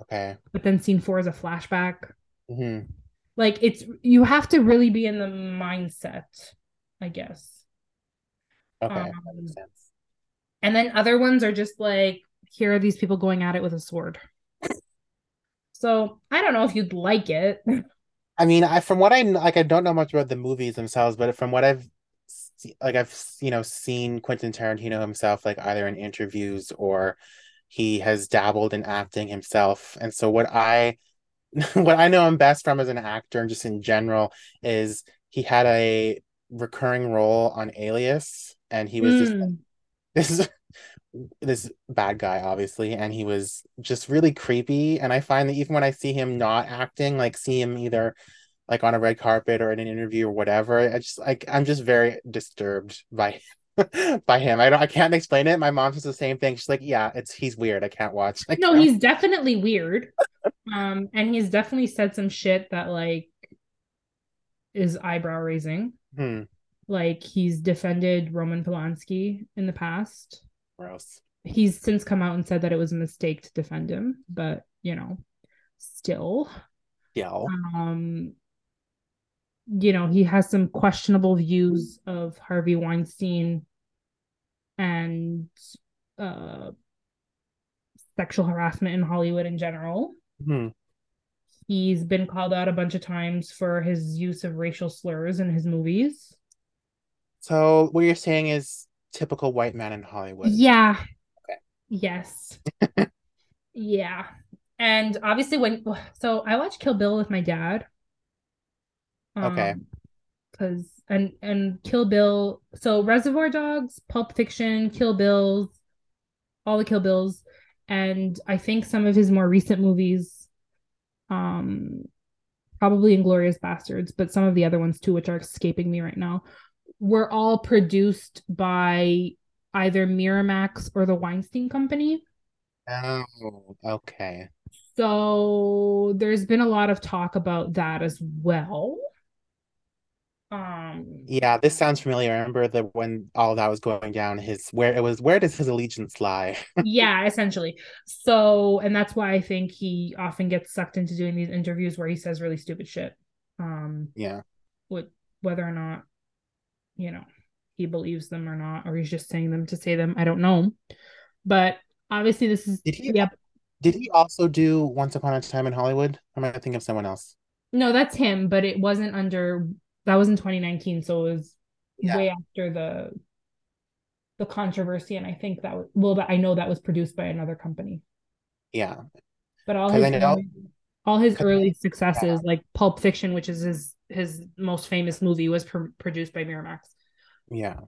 Okay. But then scene four is a flashback. Mm-hmm. Like it's you have to really be in the mindset, I guess. Okay, um, that makes sense. And then other ones are just like, here are these people going at it with a sword. So I don't know if you'd like it. I mean, I from what I like, I don't know much about the movies themselves, but from what I've like, I've you know seen Quentin Tarantino himself, like either in interviews or he has dabbled in acting himself, and so what I *laughs* what I know him best from as an actor and just in general is he had a recurring role on Alias, and he was mm. this *laughs* this this bad guy obviously and he was just really creepy. And i find that even when i see him not acting like see him either like on a red carpet or in an interview or whatever i just like i'm just very disturbed by *laughs* by him. I don't i can't explain it. My mom says the same thing. She's like yeah it's he's weird. I can't watch. *laughs* Like, no he's definitely weird. Um and he's definitely said some shit that like is eyebrow raising. Hmm. like he's defended roman polanski in the past. Gross. He's since come out and said that it was a mistake to defend him, but you know, still. Yeah. Um you know, he has some questionable views of Harvey Weinstein and uh sexual harassment in Hollywood in general. Mm-hmm. He's been called out a bunch of times for his use of racial slurs in his movies. So what you're saying is typical white man in Hollywood. Yeah. Okay. Yes. *laughs* yeah. And obviously when so I watched Kill Bill with my dad. Um, okay. Cuz and and Kill Bill so Reservoir Dogs, Pulp Fiction, Kill Bills, all the Kill Bills and I think some of his more recent movies um probably Inglourious Basterds, but some of the other ones too which are escaping me right now were all produced by either Miramax or the Weinstein Company. Oh, okay. So there's been a lot of talk about that as well. Um Yeah, this sounds familiar. I remember that when all that was going down, his where it was where does his allegiance lie? *laughs* yeah, essentially. So and that's why I think he often gets sucked into doing these interviews where he says really stupid shit. Um yeah. With whether or not you know, he believes them or not, or he's just saying them to say them. I don't know. But obviously this is did he yep. did he also do Once Upon a Time in Hollywood? Or am I thinking of someone else? No, that's him, but it wasn't under that was in 2019, so it was yeah. way after the the controversy, and I think that was well, that I know that was produced by another company. Yeah, but all his know, all his early successes, yeah. like Pulp Fiction, which is his his most famous movie was pr- produced by Miramax. Yeah.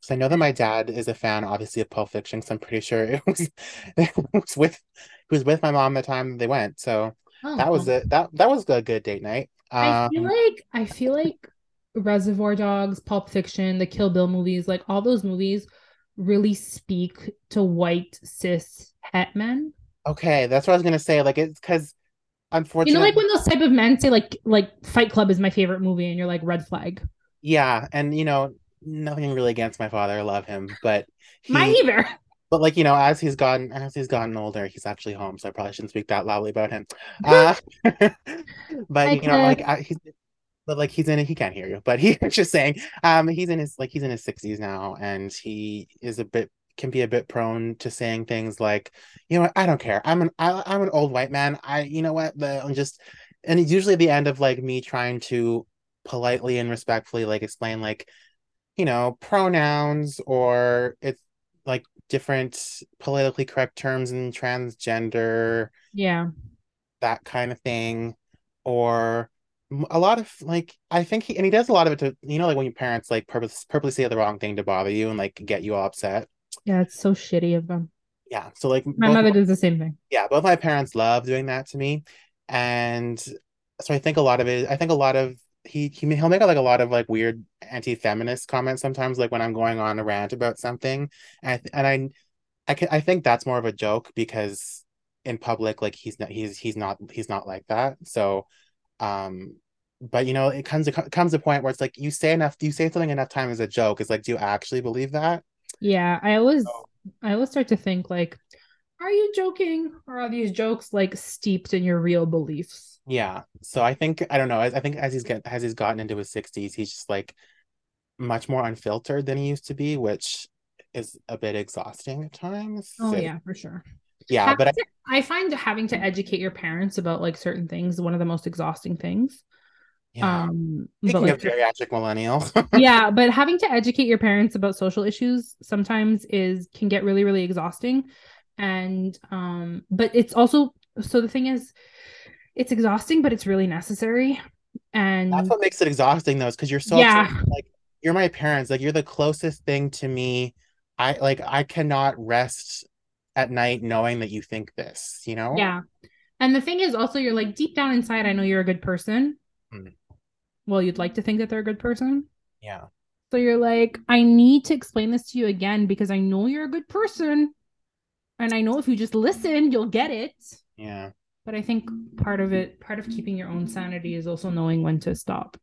So I know that my dad is a fan, obviously, of Pulp Fiction. So I'm pretty sure it was, *laughs* it was with he was with my mom the time they went. So oh, that was it. That that was a good date night. Um, I feel like I feel like Reservoir Dogs, Pulp Fiction, the Kill Bill movies, like all those movies, really speak to white cis het men. Okay, that's what I was gonna say. Like it's because unfortunately, you know, like when those type of men say like like Fight Club is my favorite movie, and you're like red flag. Yeah, and you know, nothing really against my father. I love him, but *laughs* he, mine either. But like you know, as he's gotten as he's gotten older, he's actually home, so I probably shouldn't speak that loudly about him. Uh, *laughs* *laughs* but I you know, like I, he's but like he's in it, he can't hear you. But *laughs* he's just saying, um, he's in his like he's in his sixties now, and he is a bit can be a bit prone to saying things like, you know what, I don't care. I'm an I, I'm an old white man. I you know what, the, I'm just and it's usually the end of like me trying to politely and respectfully like explain like, you know, pronouns or it's like different politically correct terms in transgender. Yeah. That kind of thing. Or a lot of like I think he and he does a lot of it to you know like when your parents like purpose purposely say the wrong thing to bother you and like get you all upset. Yeah, it's so shitty of them. Yeah, so like my mother does the same thing. Yeah, both my parents love doing that to me, and so I think a lot of it. I think a lot of he he he'll make like a lot of like weird anti-feminist comments sometimes, like when I'm going on a rant about something, and I, and I I can I think that's more of a joke because in public like he's not he's he's not he's not like that. So um but you know it comes it comes a point where it's like you say enough you say something enough time as a joke. It's like do you actually believe that? Yeah i always so, i always start to think like are you joking or are these jokes like steeped in your real beliefs yeah so i think i don't know i, I think as he's get as he's gotten into his 60s he's just like much more unfiltered than he used to be which is a bit exhausting at times oh so, yeah for sure yeah having but to, I, I find having to educate your parents about like certain things one of the most exhausting things yeah. Um, Speaking but, like, of geriatric millennials. *laughs* yeah, but having to educate your parents about social issues sometimes is can get really, really exhausting. And um, but it's also so the thing is it's exhausting, but it's really necessary. And that's what makes it exhausting though, is because you're so yeah. like you're my parents, like you're the closest thing to me. I like I cannot rest at night knowing that you think this, you know? Yeah. And the thing is also you're like deep down inside, I know you're a good person. Mm. Well, you'd like to think that they're a good person. Yeah. So you're like, I need to explain this to you again because I know you're a good person. And I know if you just listen, you'll get it. Yeah. But I think part of it, part of keeping your own sanity is also knowing when to stop.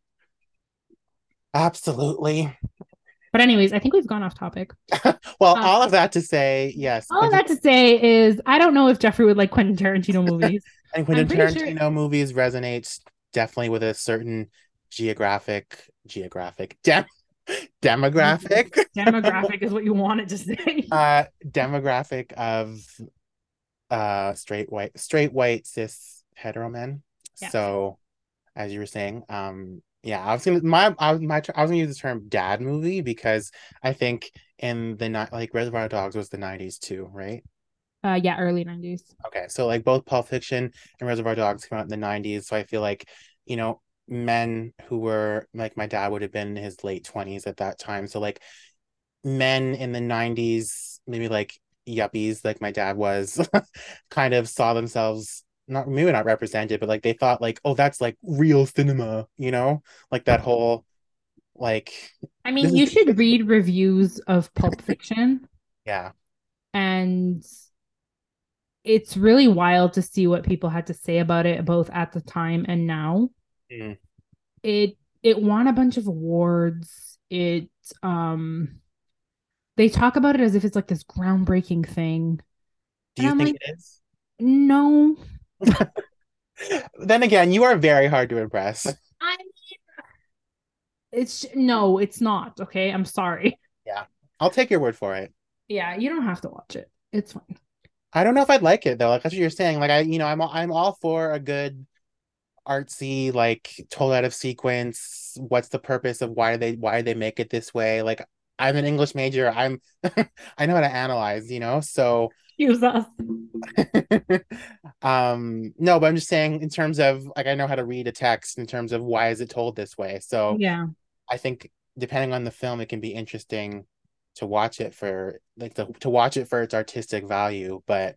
Absolutely. But anyways, I think we've gone off topic. *laughs* well, um, all of that to say, yes. All of that to say is I don't know if Jeffrey would like Quentin Tarantino *laughs* movies. and Quentin Tarantino sure... movies resonates definitely with a certain geographic geographic dem- demographic? Demographic is what you wanted to say. *laughs* Uh demographic of uh straight white straight white cis hetero men. Yeah. so as you were saying um yeah i was gonna my i was my i was gonna use the term dad movie because i think in the night like reservoir dogs was the 90s too right? Uh yeah early 90s okay so like both pulp fiction and reservoir dogs came out in the 90s so i feel like you know men who were like my dad would have been in his late 20s at that time. So like men in the 90s maybe like yuppies like my dad was *laughs* kind of saw themselves not maybe not represented but like they thought like oh that's like real cinema you know? Like that whole like i mean you is- should read reviews of pulp fiction. Yeah. And it's really wild to see what people had to say about it both at the time and now Mm. It it won a bunch of awards. It um they talk about it as if it's like this groundbreaking thing. Do you think like, it is? No. *laughs* then again, you are very hard to impress. I mean, it's no, it's not. Okay, I'm sorry. Yeah, I'll take your word for it. Yeah, you don't have to watch it. It's fine. I don't know if I'd like it though. Like that's what you're saying. Like I, you know, I'm I'm all for a good artsy like told out of sequence what's the purpose of why they why they make it this way? Like i'm an english major i'm *laughs* i know how to analyze you know? So *laughs* use us *laughs* um no but i'm just saying in terms of like i know how to read a text in terms of why is it told this way? So yeah. I think depending on the film it can be interesting to watch it for like to, to watch it for its artistic value but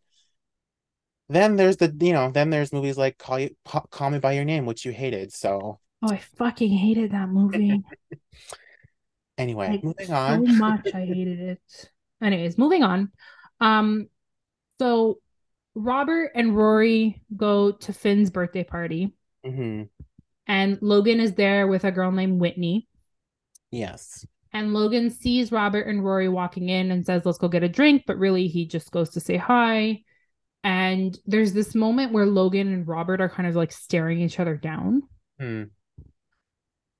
then there's the you know then there's movies like call you call me by your name which you hated so. Oh i fucking hated that movie. *laughs* Anyway like, moving on. so much i hated it. Anyways moving on. Um so robert and rory go to finn's birthday party. Mm-hmm. and logan is there with a girl named whitney. Yes. And Logan sees Robert and Rory walking in and says, Let's go get a drink. But really, he just goes to say hi. And there's this moment where Logan and Robert are kind of like staring each other down. Hmm.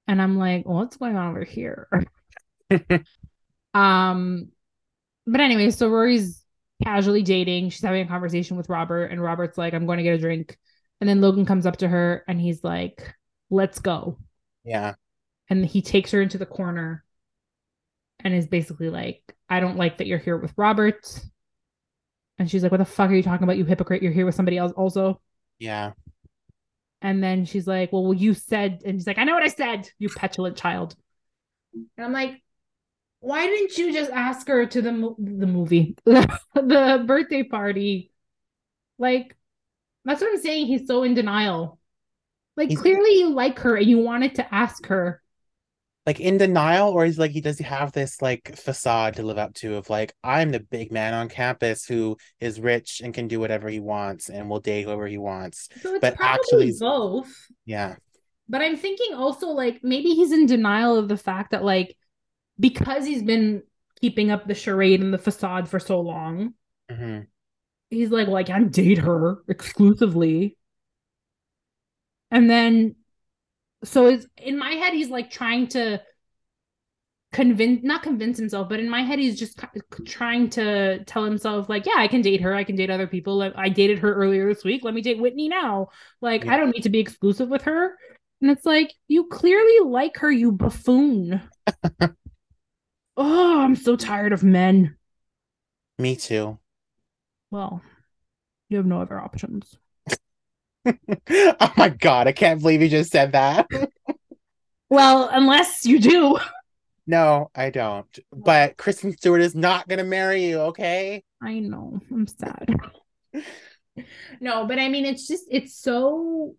And I'm like, what's going on over here? *laughs* um, but anyway, so Rory's casually dating. She's having a conversation with Robert, and Robert's like, I'm going to get a drink. And then Logan comes up to her and he's like, let's go. Yeah. And he takes her into the corner and is basically like, I don't like that you're here with Robert. And she's like, What the fuck are you talking about, you hypocrite? You're here with somebody else also. Yeah. And then she's like, Well, well, you said, and she's like, I know what I said, you petulant child. And I'm like, why didn't you just ask her to the the movie, *laughs* the birthday party? Like, that's what I'm saying. He's so in denial. Like, He's- clearly you like her and you wanted to ask her. Like in denial, or is like he does he have this like facade to live up to of like I'm the big man on campus who is rich and can do whatever he wants and will date whoever he wants. So it's But probably actually- both. Yeah. But I'm thinking also like maybe he's in denial of the fact that like because he's been keeping up the charade and the facade for so long, hmm he's like, well, I can't date her exclusively. And then, so it's in my head, he's like trying to convince, not convince himself, but in my head, he's just trying to tell himself, like, yeah, I can date her. I can date other people. Like, I dated her earlier this week. Let me date Whitney now. Like, Yeah. I don't need to be exclusive with her. And it's like, you clearly like her, you buffoon. *laughs* oh, I'm so tired of men. Me too. Well, you have no other options. *laughs* oh my god, I can't believe you just said that. Well, unless you do. No, I don't. But Kristen Stewart is not gonna marry you, okay? I know. I'm sad. no, but I mean, it's just, it's so.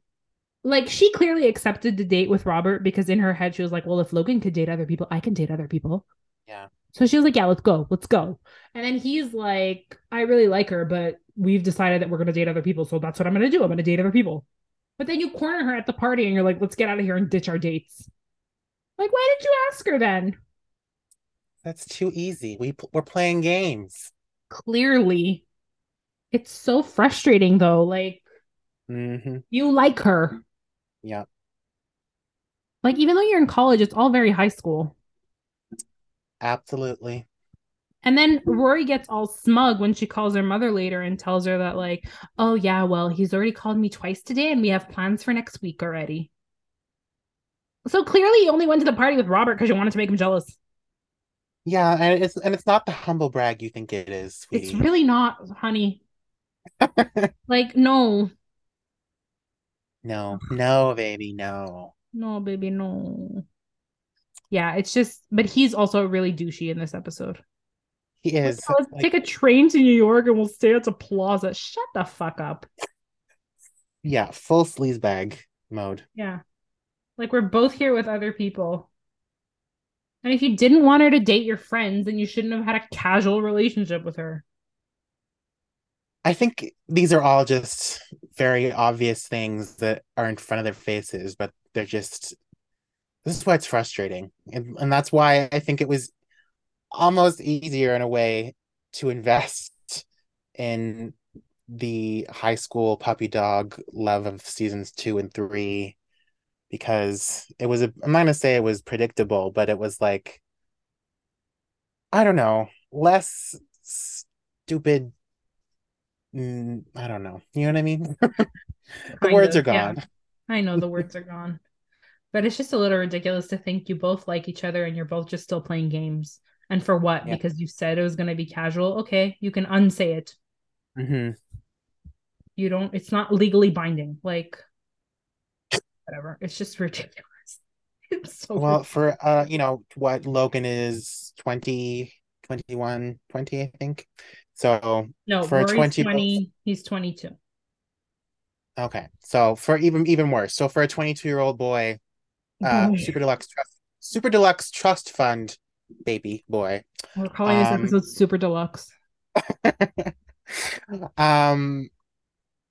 Like, she clearly accepted the date with Robert because in her head, she was like, well, if Logan could date other people, I can date other people. Yeah. So she was like, yeah, let's go. Let's go. And then he's like, I really like her, but we've decided that we're going to date other people. So that's what I'm going to do. I'm going to date other people. But then you corner her at the party and you're like, let's get out of here and ditch our dates. Like, why did you ask her then? That's too easy. We we're playing games. Clearly. It's so frustrating though. Like, hmm you like her. Yeah. Like, even though you're in college, it's all very high school. Absolutely. And then Rory gets all smug when she calls her mother later and tells her that, like, oh, yeah, well, he's already called me twice today and we have plans for next week already. So clearly, you only went to the party with Robert because you wanted to make him jealous. Yeah, and it's and it's not the humble brag you think it is, It's really not, honey. *laughs* Like, no, No, no, baby, no. no, baby, no. Yeah, it's just, but he's also really douchey in this episode. He is. Oh, let's like, take a train to New York and we'll stay at the plaza. Shut the fuck up. yeah, full sleazebag mode. Yeah. Like we're both here with other people. And if you didn't want her to date your friends, then you shouldn't have had a casual relationship with her. I think these are all just very obvious things that are in front of their faces, but they're just this is why it's frustrating. And and that's why I think it was almost easier in a way to invest *laughs* in the high school puppy dog love of seasons two and three because it was a I'm not gonna say it was predictable, but it was like I don't know, less stupid Mm, I don't know. You know what I mean? *laughs* the Kind words of, are yeah. gone. I know the words are gone. But it's just a little ridiculous to think you both like each other and you're both just still playing games. And for what? Because you said it was going to be casual. Okay, you can unsay it. hmm You don't, it's not legally binding. Like, whatever. It's just ridiculous. *laughs* It's so Well, for uh, you know, what Logan is 20, 21, 20, I think. So, no, for Rory's 20 20, he's 22. okay. So, for even even worse. So, for a 22-year-old boy, uh Boy. *laughs* super deluxe trust super deluxe trust fund baby boy. We're calling this Um, episode super deluxe. *laughs* um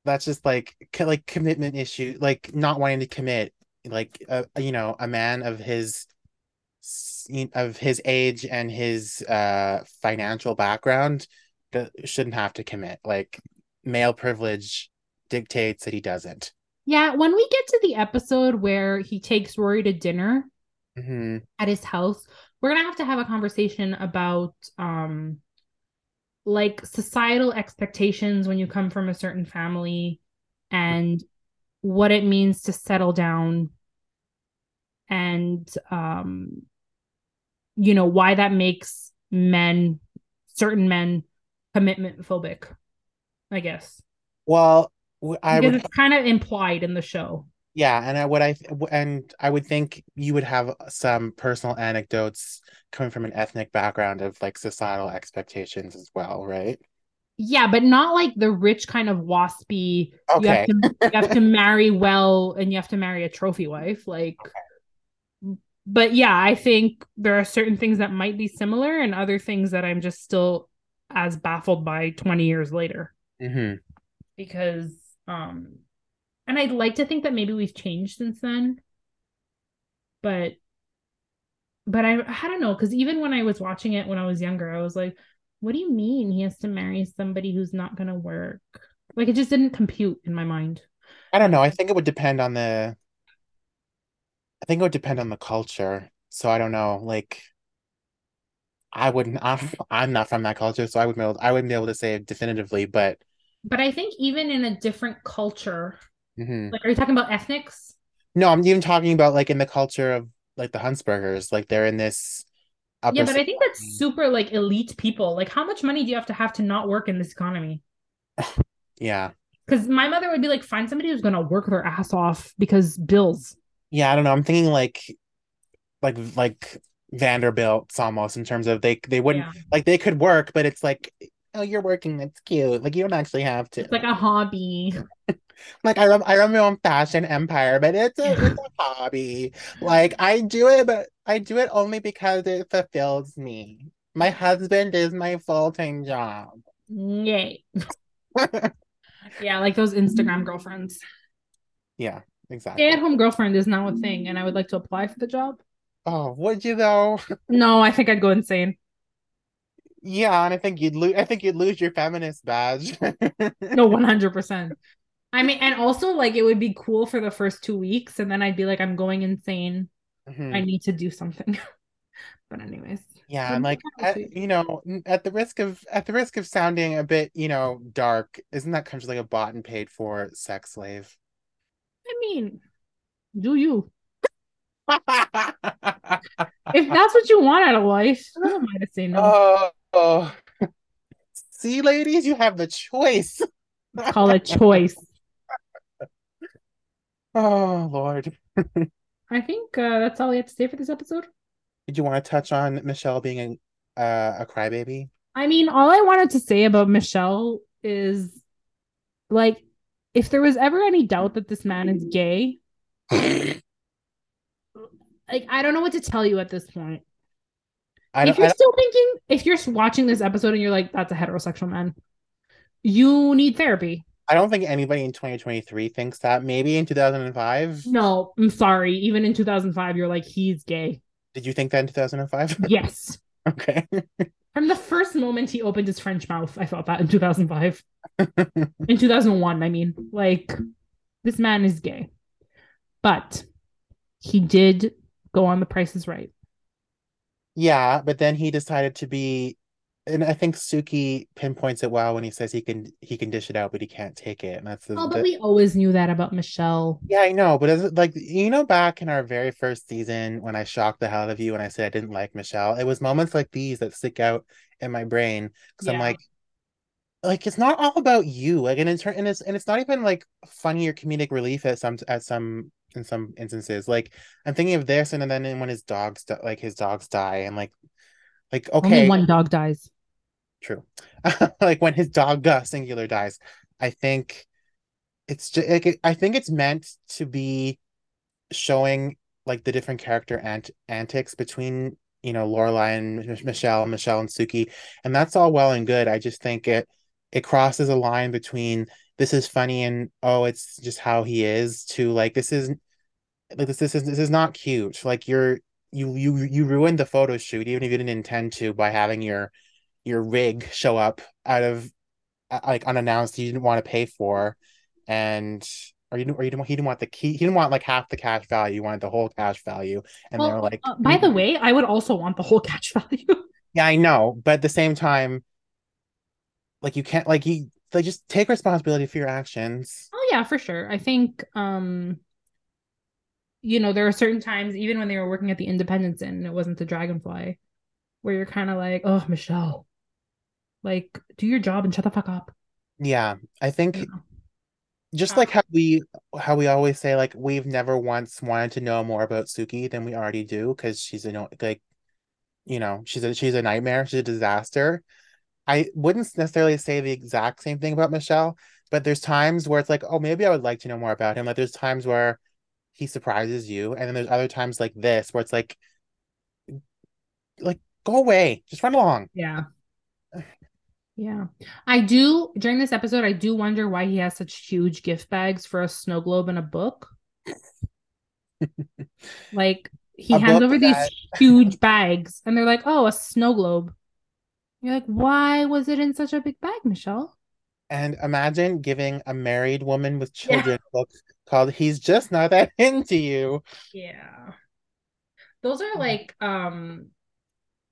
that's just like like commitment issue, like not wanting to commit, like uh, you know, a man of his of his age and his uh financial background that shouldn't have to commit. Like male privilege dictates that he doesn't. Yeah, when we get to the episode where he takes Rory to dinner hmm at his house, we're gonna have to have a conversation about um like societal expectations when you come from a certain family and what it means to settle down and um you know why that makes men certain men commitment phobic i guess. Well, i because would it's kind of implied in the show Yeah, and I would I and I would think you would have some personal anecdotes coming from an ethnic background of like societal expectations as well, right? Yeah, but not like the rich kind of waspy. You have Okay. to you have to marry well and you have to marry a trophy wife. Like but yeah, I think there are certain things that might be similar and other things that I'm just still as baffled by 20 years later. hmm Because um and I'd like to think that maybe we've changed since then. But but I I don't know, because even when I was watching it when I was younger, I was like, what do you mean he has to marry somebody who's not gonna work? Like it just didn't compute in my mind. I don't know. I think it would depend on the I think it would depend on the culture. So I don't know. Like I wouldn't I'm, I'm not from that culture, so I wouldn't be able I wouldn't be able to say it definitively, but But I think even in a different culture, mhm. like are you talking about ethnics? No, I'm even talking about like in the culture of like the Huntzbergers, like they're in this Yeah, but I think that's super like elite people. Like how much money do you have to have to not work in this economy? *laughs* Yeah. Because my mother would be like, find somebody who's gonna work their ass off because bills. Yeah, I don't know. I'm thinking like like like Vanderbilt's almost in terms of they they wouldn't Yeah. like they could work, but it's like oh you're working, it's cute. Like you don't actually have to. It's like a hobby. Like I run I run my own fashion empire, but it's a it's a *laughs* hobby. Like I do it, but I do it only because it fulfills me. My husband is my full-time job. Yay. *laughs* Yeah, like those Instagram girlfriends. Yeah, exactly. Stay-at-home girlfriend is now a thing, and I would like to apply for the job. Oh, would you though? *laughs* No, I think I'd go insane. Yeah, and I think you'd lose I think you'd lose your feminist badge. No, 100%. I mean, and also like it would be cool for the first two weeks, and then I'd be like, I'm going insane. Mhm. I need to do something. *laughs* but anyways. Yeah, no, like at, you know, at the risk of at the risk of sounding a bit, you know, dark, isn't that kind of like a bought and paid for sex slave? I mean, do you? *laughs* If that's what you want out of life, who am I to say no? Oh, oh. See, ladies, you have the choice. Call it choice. Oh, Lord. *laughs* I think uh, that's all we have to say for this episode. Did you want to touch on Michel being a uh, a crybaby? I mean, all I wanted to say about Michel is like, if there was ever any doubt that this man is gay, *laughs* like, I don't know what to tell you at this point. I if you're still thinking, if you're watching this episode and you're like, that's a heterosexual man, you need therapy. I don't think anybody in 2023 thinks that. Maybe in 2005. No, I'm sorry. Even in 2005, you're like, he's gay. Did you think that in 2005? *laughs* Yes. Okay. From the first moment he opened his French mouth, I felt that in 2005. in 2001, I mean, like, this man is gay. But he did go on The Price is Right. Yeah, but then he decided to be, and I think Sookie pinpoints it well when he says he can he can dish it out, but he can't take it. And that's the, Oh, but the- we always knew that about Michel. yeah, I know, but it like you know back in our very first season when I shocked the hell out of you when I said I didn't like Michel, it was moments like these that stick out in my brain because I'm like, like it's not all about you, like and in turn, and it's and it's not even like funny or comedic relief at some at some in some instances. Like I'm thinking of this, and then when his dogs like his dogs die, and like like okay, Only one dog dies. True, *laughs* like when his dog uh, singular dies, I think it's just like it- I think it's meant to be showing like the different character ant antics between you know Lorelai and Mich- Michel, Michel and Sookie, and that's all well and good. I just think it it crosses a line between this is funny and oh it's just how he is to like this is like this this is this is not cute. Like you're you you you ruined the photo shoot even if you didn't intend to by having your your rig show up out of uh, like unannounced you didn't want to pay for and or you or you didn't he didn't want the key he didn't want like half the cash value you wanted the whole cash value and they're like uh, by the way, I would also want the whole *laughs* cash value. yeah I know but at the same time like you can't like you like just take responsibility for your actions Oh yeah, for sure. I think um you know, there are certain times even when they were working at the Independence Inn and it wasn't the Dragonfly where you're kind of like, "Oh, Michel. Like do your job and shut the fuck up." yeah I think know? just like how we how we always say like we've never once wanted to know more about Sookie than we already do because she's a no like you know she's a she's a nightmare. She's a disaster. I wouldn't necessarily say the exact same thing about Michel, but there's times where it's like oh maybe I would like to know more about him. Like there's times where he surprises you and then there's other times like this where it's like like go away. Just run along. Yeah yeah. I do during this episode, I do wonder why he has such huge gift bags for a snow globe and a book. *laughs* like he a hands over these *laughs* huge bags and they're like, oh, a snow globe. You're like, why was it in such a big bag, Michel?" And imagine giving a married woman with children yeah. book called He's Just Not That *laughs* Into You. Yeah. Those are like um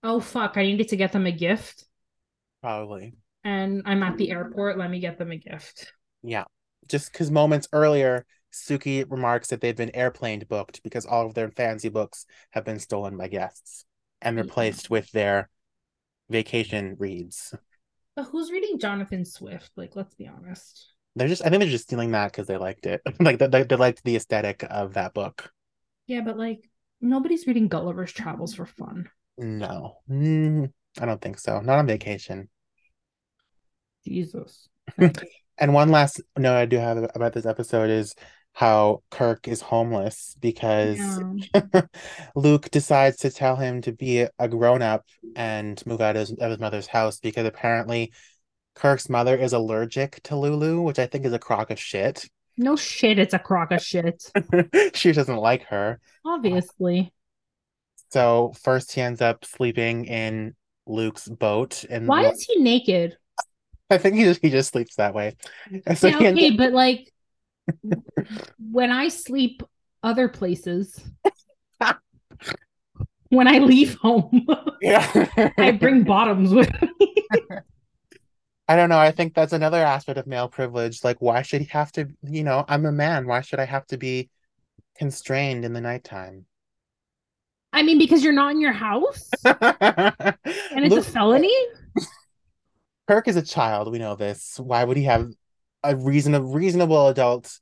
oh fuck, I needed to get them a gift. Probably. And I'm at the airport. Let me get them a gift. Yeah. Just because moments earlier, Sookie remarks that they've been airplaned booked because all of their fancy books have been stolen by guests and replaced yeah. with their vacation reads. But who's reading Jonathan Swift? Like, let's be honest. They're just, I think they're just stealing that because they liked it. *laughs* like, they, they liked the aesthetic of that book. Yeah, but like, nobody's reading Gulliver's Travels for fun. No. Mm, I don't think so. Not on vacation. Jesus. *laughs* and one last note I do have about this episode is how Kirk is homeless because yeah. *laughs* Luke decides to tell him to be a grown up and move out of his, of his, mother's house because apparently Kirk's mother is allergic to Lulu, which I think is a crock of shit. No shit, it's a crock of shit. *laughs* she doesn't like her. Obviously. So first he ends up sleeping in Luke's boat and why is he naked? I think he just he just sleeps that way. *laughs* So yeah, okay, up... but like when I sleep other places, *laughs* when I leave home, yeah, *laughs* I bring bottoms with me. I don't know. I think that's another aspect of male privilege. Like, why should he have to? You know, I'm a man. Why should I have to be constrained in the nighttime? I mean, because you're not in your house, *laughs* and it's Luke, a felony. Kirk is a child. We know this. Why would he have a reason of reasonable adult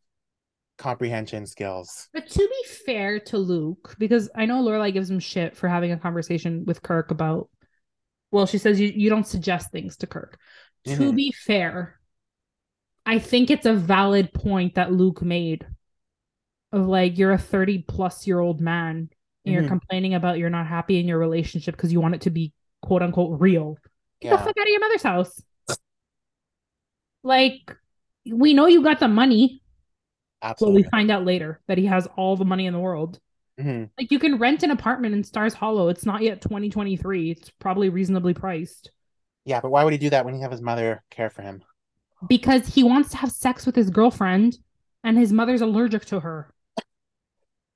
comprehension skills? But to be fair to Luke, because I know Lorelai gives him shit for having a conversation with Kirk about. Well, she says you, you don't suggest things to Kirk. Mm-hmm. To be fair, I think it's a valid point that Luke made of like you're a 30 plus year old man and mm-hmm. you're complaining about you're not happy in your relationship because you want it to be quote unquote real. Get yeah. the fuck out of your mother's house. like, we know you got the money. Absolutely. But we find out later that he has all the money in the world. Mm-hmm. Like, you can rent an apartment in Stars Hollow. It's not yet 2023. It's probably reasonably priced. Yeah, but why would he do that when he have his mother care for him? Because he wants to have sex with his girlfriend and his mother's allergic to her.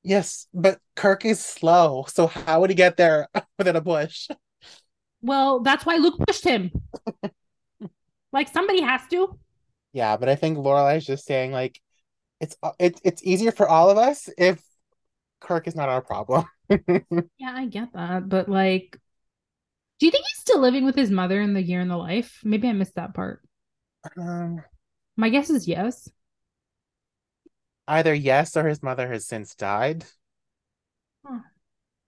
Yes, but Kirk is slow. So how would he get there *laughs* within a push? Well, that's why Luke pushed him. *laughs* like somebody has to. Yeah, but I think Lorelai is just saying like it's it's it's easier for all of us if Kirk is not our problem. *laughs* yeah, I get that, but like, do you think he's still living with his mother in the year in the life? Maybe I missed that part. Um, my guess is yes. Either yes or his mother has since died. Huh.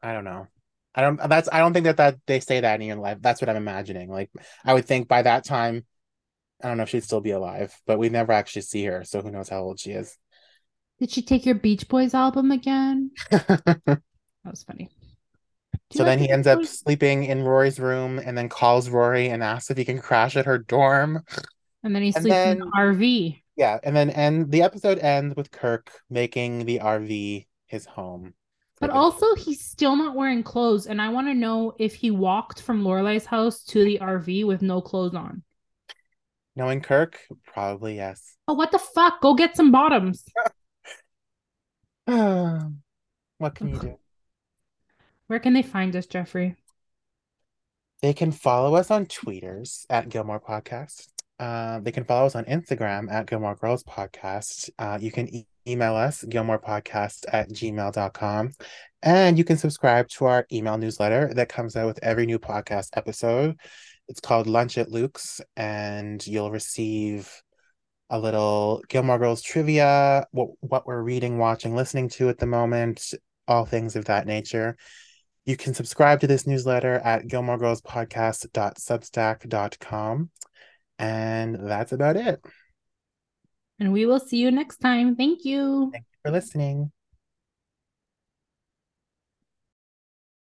I don't know. I don't that's I don't think that that they say that in your life. That's what I'm imagining. Like I would think by that time, I don't know if she'd still be alive, but we never actually see her, so who knows how old she is. Did she take your Beach Boys album again? *laughs* that was funny. So then he ends up sleeping in Rory's room and then calls Rory and asks if he can crash at her dorm. And then he sleeps then, in the RV. Yeah, and then end the episode ends with Kirk making the RV his home. But also, he's still not wearing clothes, and I want to know if he walked from Lorelai's house to the RV with no clothes on. Knowing Kirk, probably yes. Oh, what the fuck? Go get some bottoms. *laughs* *sighs* what can you do? Where can they find us, Jeffrey? They can follow us on tweeters at Gilmore Podcast. Uh, they can follow us on Instagram at Gilmore Girls Podcast. Uh, you can e- email us, gilmorepodcast at gmail.com. And you can subscribe to our email newsletter that comes out with every new podcast episode. It's called Lunch at Luke's, and you'll receive a little Gilmore Girls trivia, what what we're reading, watching, listening to at the moment, all things of that nature. You can subscribe to this newsletter at gilmoregirlspodcast.substack.com. And that's about it. And we will see you next time. Thank you. Thank you for listening.